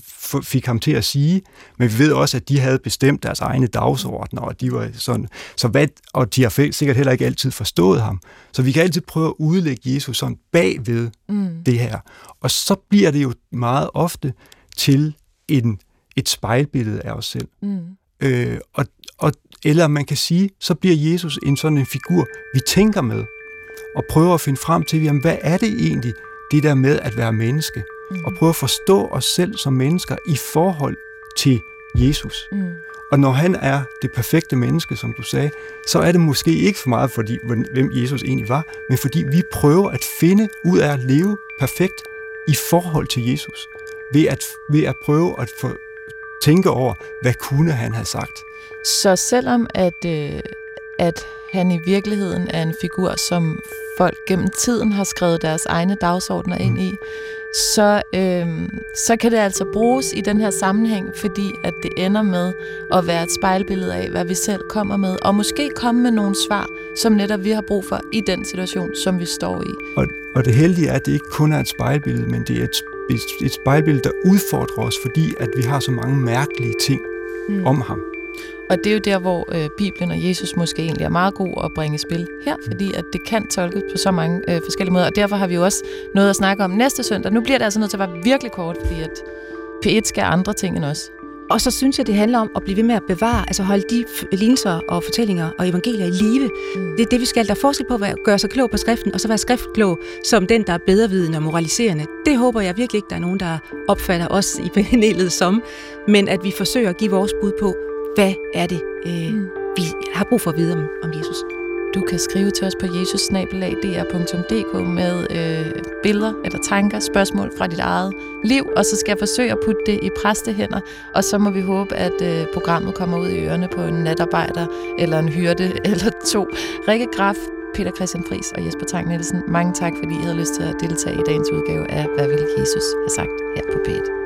[SPEAKER 1] fik ham til at sige, men vi ved også, at de havde bestemt deres egne dagsordner, og de var sådan, så hvad, og de har sikkert heller ikke altid forstået ham. Så vi kan altid prøve at udlægge Jesus sådan bagved mm. det her. Og så bliver det jo meget ofte til en, et spejlbillede af os selv. Mm. Øh, og, og, eller man kan sige, så bliver Jesus en sådan en figur, vi tænker med, og prøver at finde frem til, jamen, hvad er det egentlig, det der med at være menneske? Mm. Og prøve at forstå os selv som mennesker i forhold til Jesus. Mm. Og når han er det perfekte menneske, som du sagde, så er det måske ikke for meget, fordi hvem Jesus egentlig var, men fordi vi prøver at finde ud af at leve perfekt i forhold til Jesus. Ved at, ved at prøve at få, tænke over, hvad kunne han have sagt.
[SPEAKER 2] Så selvom at, øh, at han i virkeligheden er en figur, som folk gennem tiden har skrevet deres egne dagsordner ind mm. i, så, øh, så kan det altså bruges i den her sammenhæng, fordi at det ender med at være et spejlbillede af, hvad vi selv kommer med, og måske komme med nogle svar, som netop vi har brug for i den situation, som vi står i.
[SPEAKER 1] Og, og det heldige er, at det ikke kun er et spejlbillede, men det er et, et, et spejlbillede, der udfordrer os, fordi at vi har så mange mærkelige ting mm. om ham.
[SPEAKER 2] Og det er jo der, hvor øh, Bibelen og Jesus måske egentlig er meget god at bringe i spil her, fordi at det kan tolkes på så mange øh, forskellige måder. Og derfor har vi jo også noget at snakke om næste søndag. Nu bliver det altså nødt til at være virkelig kort, fordi at P1 skal andre ting end os.
[SPEAKER 3] Og så synes jeg, det handler om at blive ved med at bevare, altså holde de lignelser og fortællinger og evangelier i live. Mm. Det er det, vi skal. Der er forskel på at gøre sig klog på skriften, og så være skriftklog som den, der er bedrevidende og moraliserende. Det håber jeg virkelig ikke, der er nogen, der opfatter os i panelet som. Men at vi forsøger at give vores bud på, hvad er det, øh, mm. vi har brug for at vide om, om Jesus.
[SPEAKER 2] Du kan skrive til os på jesusnabelag.dr.dk med øh, billeder eller tanker, spørgsmål fra dit eget liv, og så skal jeg forsøge at putte det i præstehænder, og så må vi håbe, at øh, programmet kommer ud i ørerne på en natarbejder, eller en hyrde, eller to. Rikke Graf, Peter Christian Fris og Jesper Tang Nielsen, mange tak, fordi I havde lyst til at deltage i dagens udgave af Hvad vil Jesus have sagt her på p